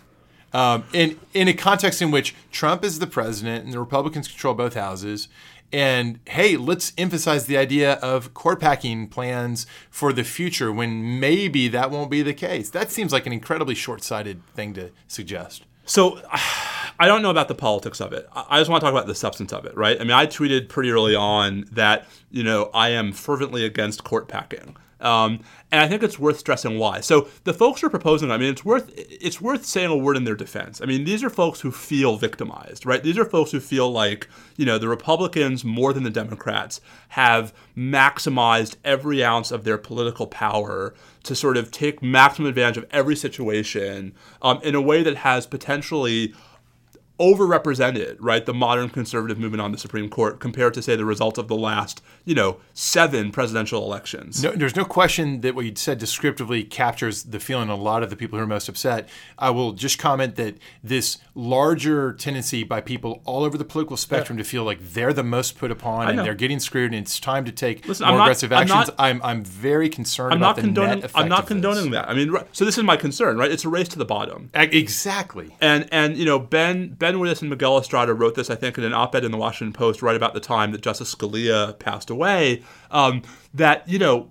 um, in in a context in which Trump is the president and the Republicans control both houses. And hey, let's emphasize the idea of court packing plans for the future when maybe that won't be the case. That seems like an incredibly short sighted thing to suggest. So I don't know about the politics of it. I just want to talk about the substance of it, right? I mean, I tweeted pretty early on that, you know, I am fervently against court packing. Um, and I think it's worth stressing why. So the folks who are proposing, I mean, it's worth it's worth saying a word in their defense. I mean, these are folks who feel victimized, right? These are folks who feel like you know the Republicans more than the Democrats have maximized every ounce of their political power to sort of take maximum advantage of every situation um, in a way that has potentially overrepresented, right, the modern conservative movement on the Supreme Court compared to, say, the results of the last, you know, seven presidential elections. No, there's no question that what you said descriptively captures the feeling of a lot of the people who are most upset. I will just comment that this larger tendency by people all over the political spectrum to feel like they're the most put upon and they're getting screwed and it's time to take Listen, more I'm not- aggressive I'm actions. not- I'm, I'm very concerned I'm about not the condoning. net effect I'm not condoning that. I mean, so this is my concern, right? It's a race to the bottom. Exactly. And and you know Ben Ben Wittes and Miguel Estrada wrote this I think in an op-ed in the Washington Post right about the time that Justice Scalia passed away. Um, that you know,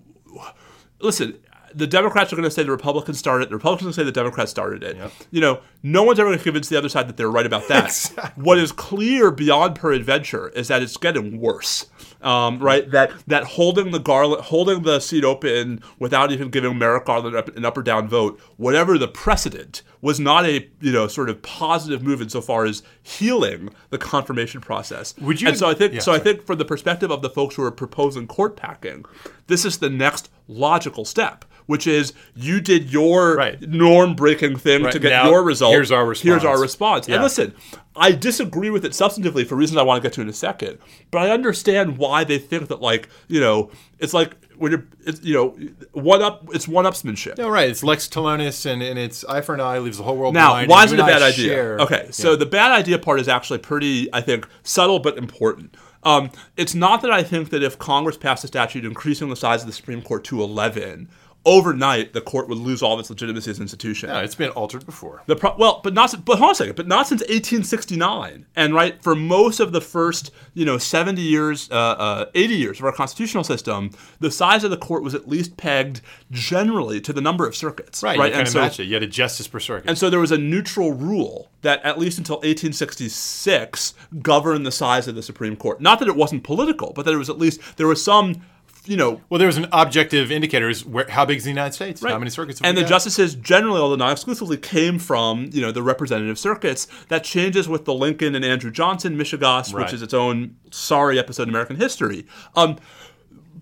listen, the Democrats are going to say the Republicans started it. The Republicans are going to say the Democrats started it. You know, no one's ever going to convince the other side that they're right about that. What is clear beyond peradventure is that it's getting worse. Um, right, that that holding the Garland, holding the seat open without even giving Merrick Garland an up or down vote, whatever the precedent, was not a you know sort of positive move insofar as healing the confirmation process. Would you- And so I think Yeah, so. I think from the perspective of the folks who are proposing court packing, this is the next logical step, which is you did your Right. norm breaking thing Right, to get now your result. here's our response. Here's our response. response. Yeah. And listen, I disagree with it substantively for reasons I want to get to in a second, but I understand why they think that like you know it's like when you're it's, you know one up it's one upsmanship. No, right. It's Lex Talionis and, and it's eye for an eye leaves the whole world Now, blind. why is it a bad idea? share- Okay, so the bad idea part is actually pretty, I think, subtle but important. Um, it's not that I think that if Congress passed a statute increasing the size of the Supreme Court to 11, overnight the court would lose all of its legitimacy as an institution. No, it's been altered before. The pro- well, but not. But hold on a second. But not since 1869. And right for most of the first, you know, 70 years, uh, uh, 80 years of our constitutional system, the size of the court was at least pegged generally to the number of circuits. Right, Right. you and so, match it. You had a justice per circuit. and so there was a neutral rule that at least until 1866 governed the size of the Supreme Court. Not that it wasn't political, but that it was at least there was some, you know, well, there was an objective indicator: is where how big is the United States? How many circuits? And the got? justices generally, although not exclusively, came from you know the representative circuits. That changes with the Lincoln and Andrew Johnson mishegas, Right. which is its own sorry episode in American history. Um,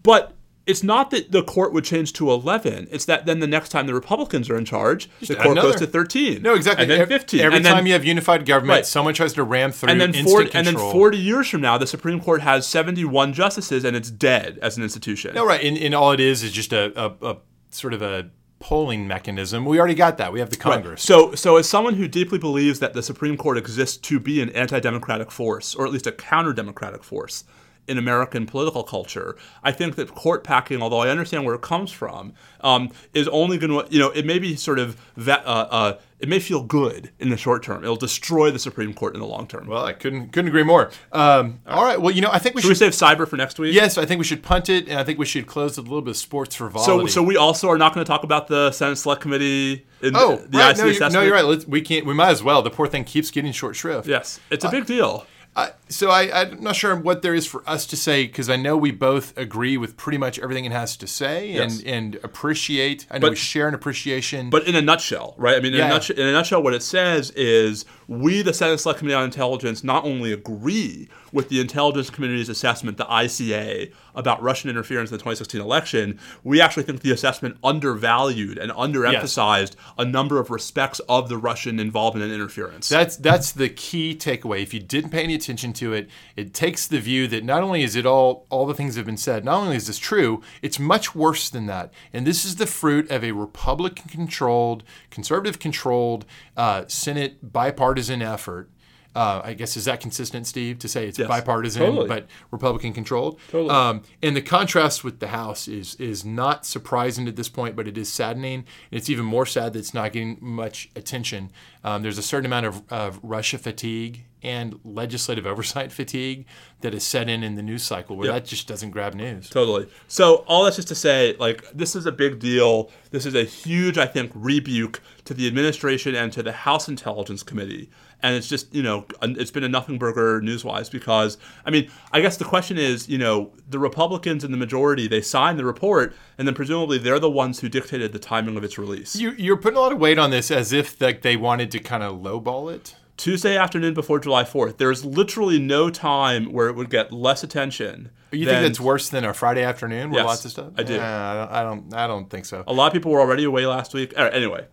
but it's not that the court would change to 11. It's that then the next time the Republicans are in charge, the court another. goes to 13. No, exactly. And then 15. Every and then, time you have unified government, Right. someone tries to ram through and then instant 40, and then 40 years from now, the Supreme Court has 71 justices and it's dead as an institution. No, right. And, and all it is is just a, a, a sort of a polling mechanism. We already got that. We have the Right. Congress. So, so as someone who deeply believes that the Supreme Court exists to be an anti-democratic force, or at least a counter-democratic force in American political culture, I think that court packing, although I understand where it comes from, um, is only going to, you know, it may be sort of that, uh, uh, it may feel good in the short term. It'll destroy the Supreme Court in the long term. Well, I couldn't couldn't agree more. Um, all right. Well, you know, I think we Should we save cyber for next week? yes, I think we should punt it, and I think we should close with a little bit of sports So, frivolity. so we also are not going to talk about the Senate Select Committee. In oh, the right. IC No, you're, no, you're right. Let's, we can't. We might as well. The poor thing keeps getting short shrift. Yes, it's a big deal. I, so I, I'm not sure what there is for us to say because I know we both agree with pretty much everything it has to say Yes. and, and appreciate. I know But- we share an appreciation. But in a nutshell, right? I mean, in, Yeah. a nutshell, in a nutshell, what it says is we, the Senate Select Committee on Intelligence, not only agree with the intelligence community's assessment, the ICA, about Russian interference in the 2016 election, we actually think the assessment undervalued and underemphasized a number of respects of the Russian involvement and interference. That's that's the key takeaway. If you didn't pay any attention to it, it takes the view that not only is it all all the things have been said, not only is this true, it's much worse than that. And this is the fruit of a Republican-controlled, conservative-controlled uh, Senate bipartisan effort. Uh, I guess is that consistent, Steve, to say it's Yes. bipartisan Totally. but Republican controlled. Totally. Um, and the contrast with the House is is not surprising at this point, but it is saddening. And it's even more sad that it's not getting much attention. Um, there's a certain amount of, of Russia fatigue and legislative oversight fatigue that is set in in the news cycle where Yep. that just doesn't grab news. Totally. So all that's just to say, like, this is a big deal. This is a huge, I think, rebuke to the administration and to the House Intelligence Committee. And it's just, you know, it's been a nothing burger news-wise because, I mean, I guess the question is, you know, the Republicans in the majority, they signed the report, and then presumably they're the ones who dictated the timing of its release. You, you're putting a lot of weight on this as if like they wanted to kind of lowball it. Tuesday afternoon before July 4th, there's literally no time where it would get less attention. You than- think that's worse than a Friday afternoon with Yes, lots of stuff? I do. I, don't, I don't. I don't think so. a lot of people were already away last week. Right, anyway,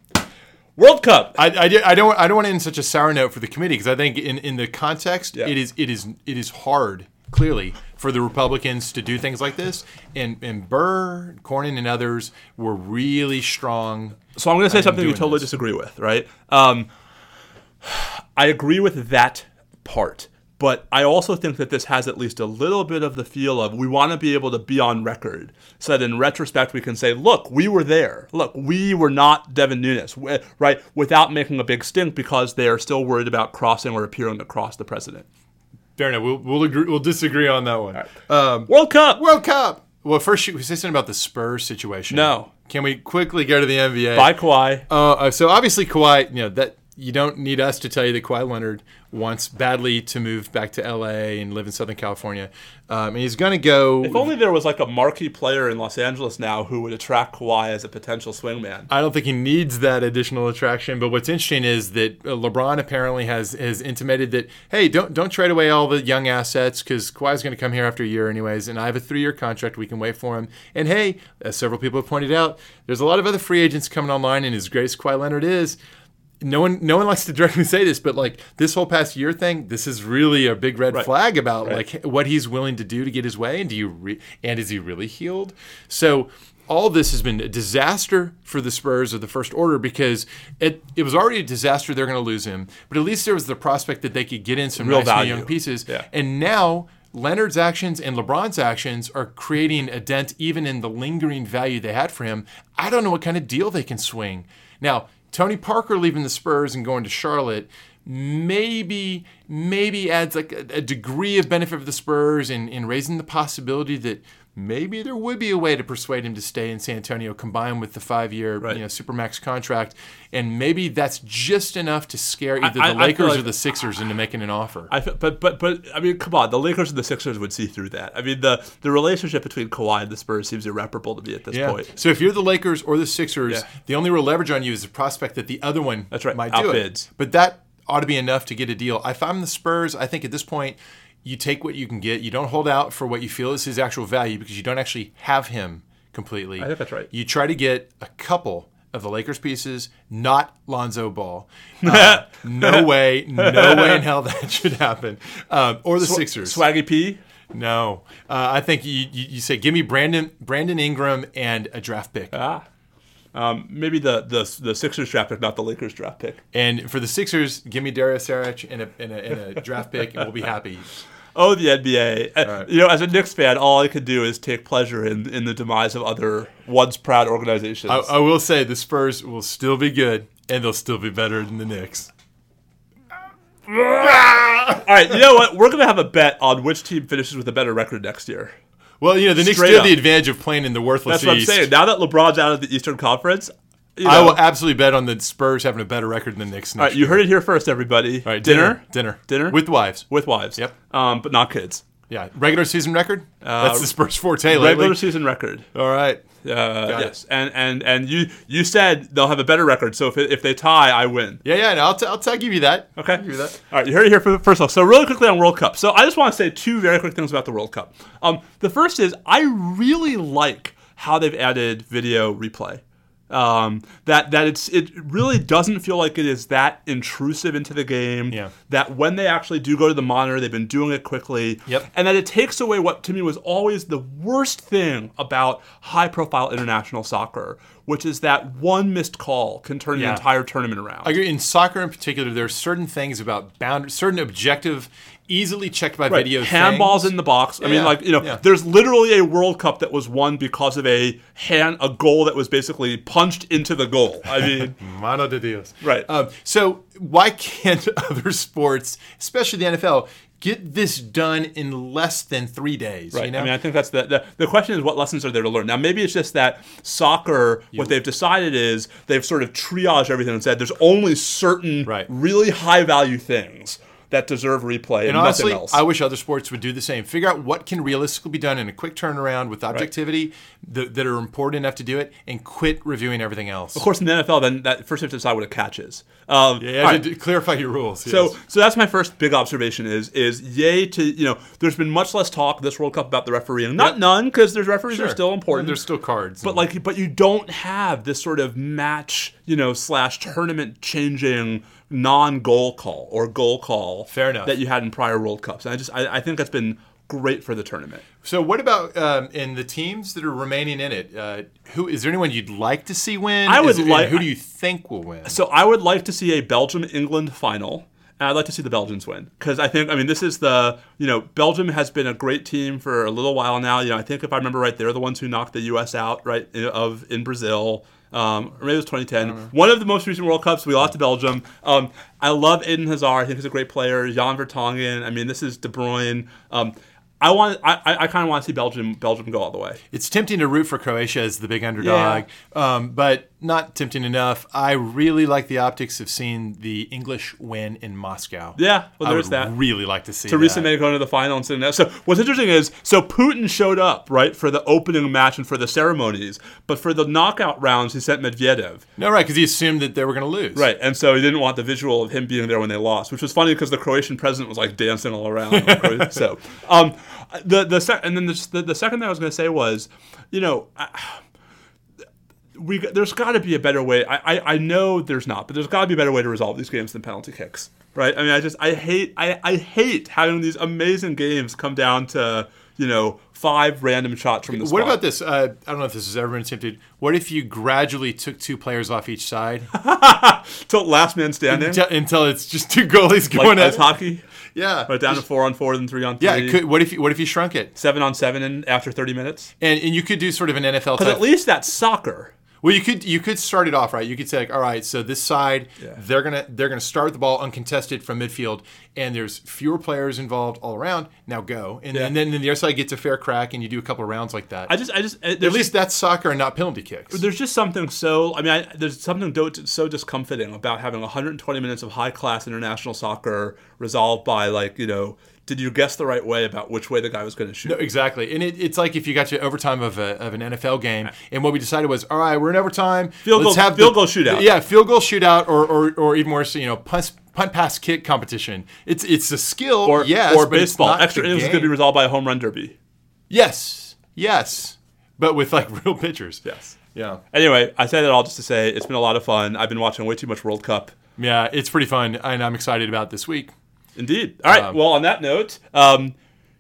World Cup. I, I, I don't I don't want to end such a sour note for the committee because I think in, in the context Yeah. it is it is it is hard clearly for the Republicans to do things like this and and Burr, Cornyn, and others were really strong. So I'm going to say something you totally this. disagree with, right? Um, I agree with that part, but I also think that this has at least a little bit of the feel of we want to be able to be on record so that in retrospect we can say, look, we were there. Look, we were not Devin Nunes, right? Without making a big stink because they are still worried about crossing or appearing to cross the president. Fair enough. We'll we'll, agree, we'll disagree on that one. Um, World Cup. World Cup. Well, first you say something about the Spurs situation. No. Can we quickly go to the NBA? Bye, Kawhi. Uh, uh, so obviously Kawhi, you know that you don't need us to tell you that Kawhi Leonard wants badly to move back to LA and live in Southern California, um, and he's going to go. If only there was like a marquee player in Los Angeles now who would attract Kawhi as a potential swingman. I don't think he needs that additional attraction. But what's interesting is that uh, LeBron apparently has has intimated that hey, don't don't trade away all the young assets because Kawhi's going to come here after a year anyways, and I have a three year contract. We can wait for him. And hey, as several people have pointed out, there's a lot of other free agents coming online, and as great as Kawhi Leonard is. No one, no one likes to directly say this, but like this whole past year thing, this is really a big red Right. flag about Right. like what he's willing to do to get his way, and do you re- and is he really healed? So all this has been a disaster for the Spurs of the first order because it it was already a disaster. They're going to lose him, but at least there was the prospect that they could get in some Real nice value. young pieces. Yeah. And now Leonard's actions and LeBron's actions are creating a dent even in the lingering value they had for him. I don't know what kind of deal they can swing. Now, Tony Parker leaving the Spurs and going to Charlotte maybe maybe adds like a, a degree of benefit for the Spurs in, in raising the possibility that maybe there would be a way to persuade him to stay in San Antonio combined with the five year Right. you know supermax contract and maybe that's just enough to scare either I- the I Lakers like- or the Sixers into making an offer. I but but but I mean, come on, the Lakers and the Sixers would see through that. I mean, the the relationship between Kawhi and the Spurs seems irreparable to me at this Yeah. point. So if you're the Lakers or the Sixers, Yeah. the only real leverage on you is the prospect that the other one That's right, might do outbids. it. But that ought to be enough to get a deal. If I'm the Spurs, I think at this point you take what you can get. You don't hold out for what you feel is his actual value because you don't actually have him completely. I think that's right. You try to get a couple of the Lakers pieces, not Lonzo Ball. Uh, no way, no way in hell that should happen. Um, or the Sixers. Swaggy P. No, uh, I think you, you, you say give me Brandon Brandon Ingram and a draft pick. Ah. Um, maybe the, the the Sixers draft pick, not the Lakers draft pick. And for the Sixers, give me Darius Saric in a, and a, and a draft pick, and we'll be happy. Oh, the NBA. Uh, right. You know, as a Knicks fan, all I could do is take pleasure in, in the demise of other once proud organizations. I, I will say the Spurs will still be good, and they'll still be better than the Knicks. all right, you know what? We're gonna have a bet on which team finishes with a better record next year. Well, you know the Knicks Straight do have the advantage of playing in the worthless That's what I'm saying. Now that LeBron's out of the Eastern Conference, you know, I will absolutely bet on the Spurs having a better record than the Knicks. all right, you heard it here first, everybody. All right, dinner, dinner, Dinner? with wives. with wives. Yep. Um, but not kids. Yeah, regular season record. That's the Spurs forte lately. Uh, Regular season record. All right. Uh, it. yes, and and and you you said they'll have a better record. So if if they tie, I win. Yeah, yeah. No, I'll, t- I'll, t- I'll give you that. Okay. I'll give you that. All right, you heard it here first off. So really quickly on World Cup. So I just want to say two very quick things about the World Cup. Um, the first is I really like how they've added video replay. Um, that that it's it really doesn't feel like it is that intrusive into the game. Yeah. That when they actually do go to the monitor, they've been doing it quickly. Yep. And that it takes away what to me was always the worst thing about high-profile international soccer, which is that one missed call can turn Yeah. the entire tournament around. I agree. In soccer, in particular, there are certain things about bound, certain objective, easily checked by Right. video. handballs things. in the box. I mean, like you know, yeah. there's literally a World Cup that was won because of a hand, a goal that was basically punched into the goal. I mean, Mano de Dios. Right. Um, so why can't other sports, especially the NFL, get this done in less than three days? right. You know? I mean, I think that's the, the the question is what lessons are there to learn. Now, maybe it's just that soccer. What they've decided is they've sort of triaged everything and said there's only certain Right. really high value things that deserve replay and, And honestly, nothing else. I wish other sports would do the same. Figure out what can realistically be done in a quick turnaround with objectivity that, that are important enough to do it, and quit reviewing everything else. of course, in the NFL, then that first you have to decide what a catch is. Um, yeah, all right. clarify your rules. So, yes. so that's my first big observation. Is is yay to you know? There's been much less talk this World Cup about the refereeing. Not Yep. none, because there's referees are still important. There's still cards. but like, but you don't have this sort of match, you know, slash tournament changing non-goal call or goal call. Fair enough. That you had in prior World Cups. And I just I, I think that's been great for the tournament. So what about um, in the teams that are remaining in it? Uh, who is there anyone you'd like to see win? I would like- Who do you think will win? So I would like to see a Belgium England final. And I'd like to see the Belgians win because I think I mean this is the you know Belgium has been a great team for a little while now. You know I think if I remember right, they're the ones who knocked the U.S. out right of in Brazil. Um, or maybe it was 2010. One of the most recent World Cups, we lost to Belgium. Um, I love Eden Hazard. I think he's a great player. Jan Vertonghen. I mean, this is De Bruyne. Um, I want. I, I, I kind of want to see Belgium. Belgium go all the way. It's tempting to root for Croatia as the big underdog, um, but not tempting enough. I really like the optics of seeing the English win in Moscow. Yeah, well, I there's would that. really like to see Theresa that. May going to the final and sitting there. So what's interesting is so Putin showed up right for the opening match and for the ceremonies, but for the knockout rounds he sent Medvedev. No, right, because he assumed that they were going to lose. Right, and so he didn't want the visual of him being there when they lost, which was funny because the Croatian president was like dancing all around. so, um, the the sec- and then the, the the second thing I was going to say was, you know. I, we, there's got to be a better way. I, I, I know there's not, but there's got to be a better way to resolve these games than penalty kicks, right? I mean, I just I hate I, I hate having these amazing games come down to you know five random shots from the spot. What about this? Uh, I don't know if this has ever been attempted. What if you gradually took two players off each side Till last man standing, until, until it's just two goalies going ice at hockey, Yeah, right down to four on four, then three on three. yeah. It could, what if you, what if you shrunk it seven on seven and after 30 minutes. and and you could do sort of an NFL Because at least that's soccer. Well, you could you could start it off right. You could say like, all right, so this side Yeah. they're gonna they're gonna start the ball uncontested from midfield, and there's fewer players involved all around. Now go, and, Yeah. and then, then the other side gets a fair crack, and you do a couple of rounds like that. I just, I just, uh, At least that's soccer and not penalty kicks. there's just something so. I mean, I, there's something do, so discomforting about having 120 minutes of high class international soccer resolved by like, you know, did you guess the right way about which way the guy was going to shoot? No, exactly, and it, it's like if you got your overtime of, a, of an NFL game, and what we decided was, all right, we're in overtime. Field let's goal- have field the- goal shootout. Yeah, field goal shootout, or or, or even worse, you know, punt punt pass kick competition. It's it's a skill, or yes, or baseball. Extra innings is going to be resolved by a home run derby. Yes, yes, but with like real pitchers. Yes. Yeah. Anyway, I say that all just to say it's been a lot of fun. I've been watching way too much World Cup. Yeah, it's pretty fun, and I'm excited about this week. Indeed. All right. Um, well, on that note, um,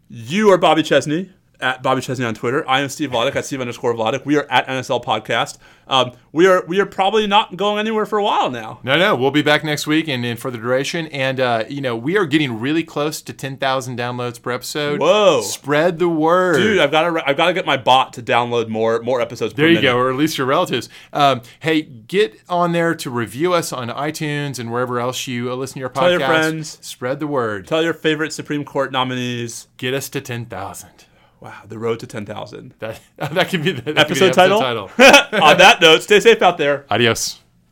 you are Bobby Chesney at Bobby Chesney on Twitter. I am Steve Vladeck at Steve underscore Vladeck. We are at NSL Podcast. Um, we are we are probably not going anywhere for a while now. No, no, we'll be back next week and, and for the duration. And uh, you know, we are getting really close to 10,000 downloads per episode. Whoa. Spread the word, Dude, I've got to I've got to get my bot to download more more episodes. There per you minute. go, or at least your relatives. Um, hey, get on there to review us on iTunes and wherever else you uh, listen to your podcast. Tell your friends. Spread the word. Tell your favorite Supreme Court nominees. Get us to 10,000. Wow, the road to ten thousand. That, that could be the that could be Episode title? title. on that note, stay safe out there. Adios.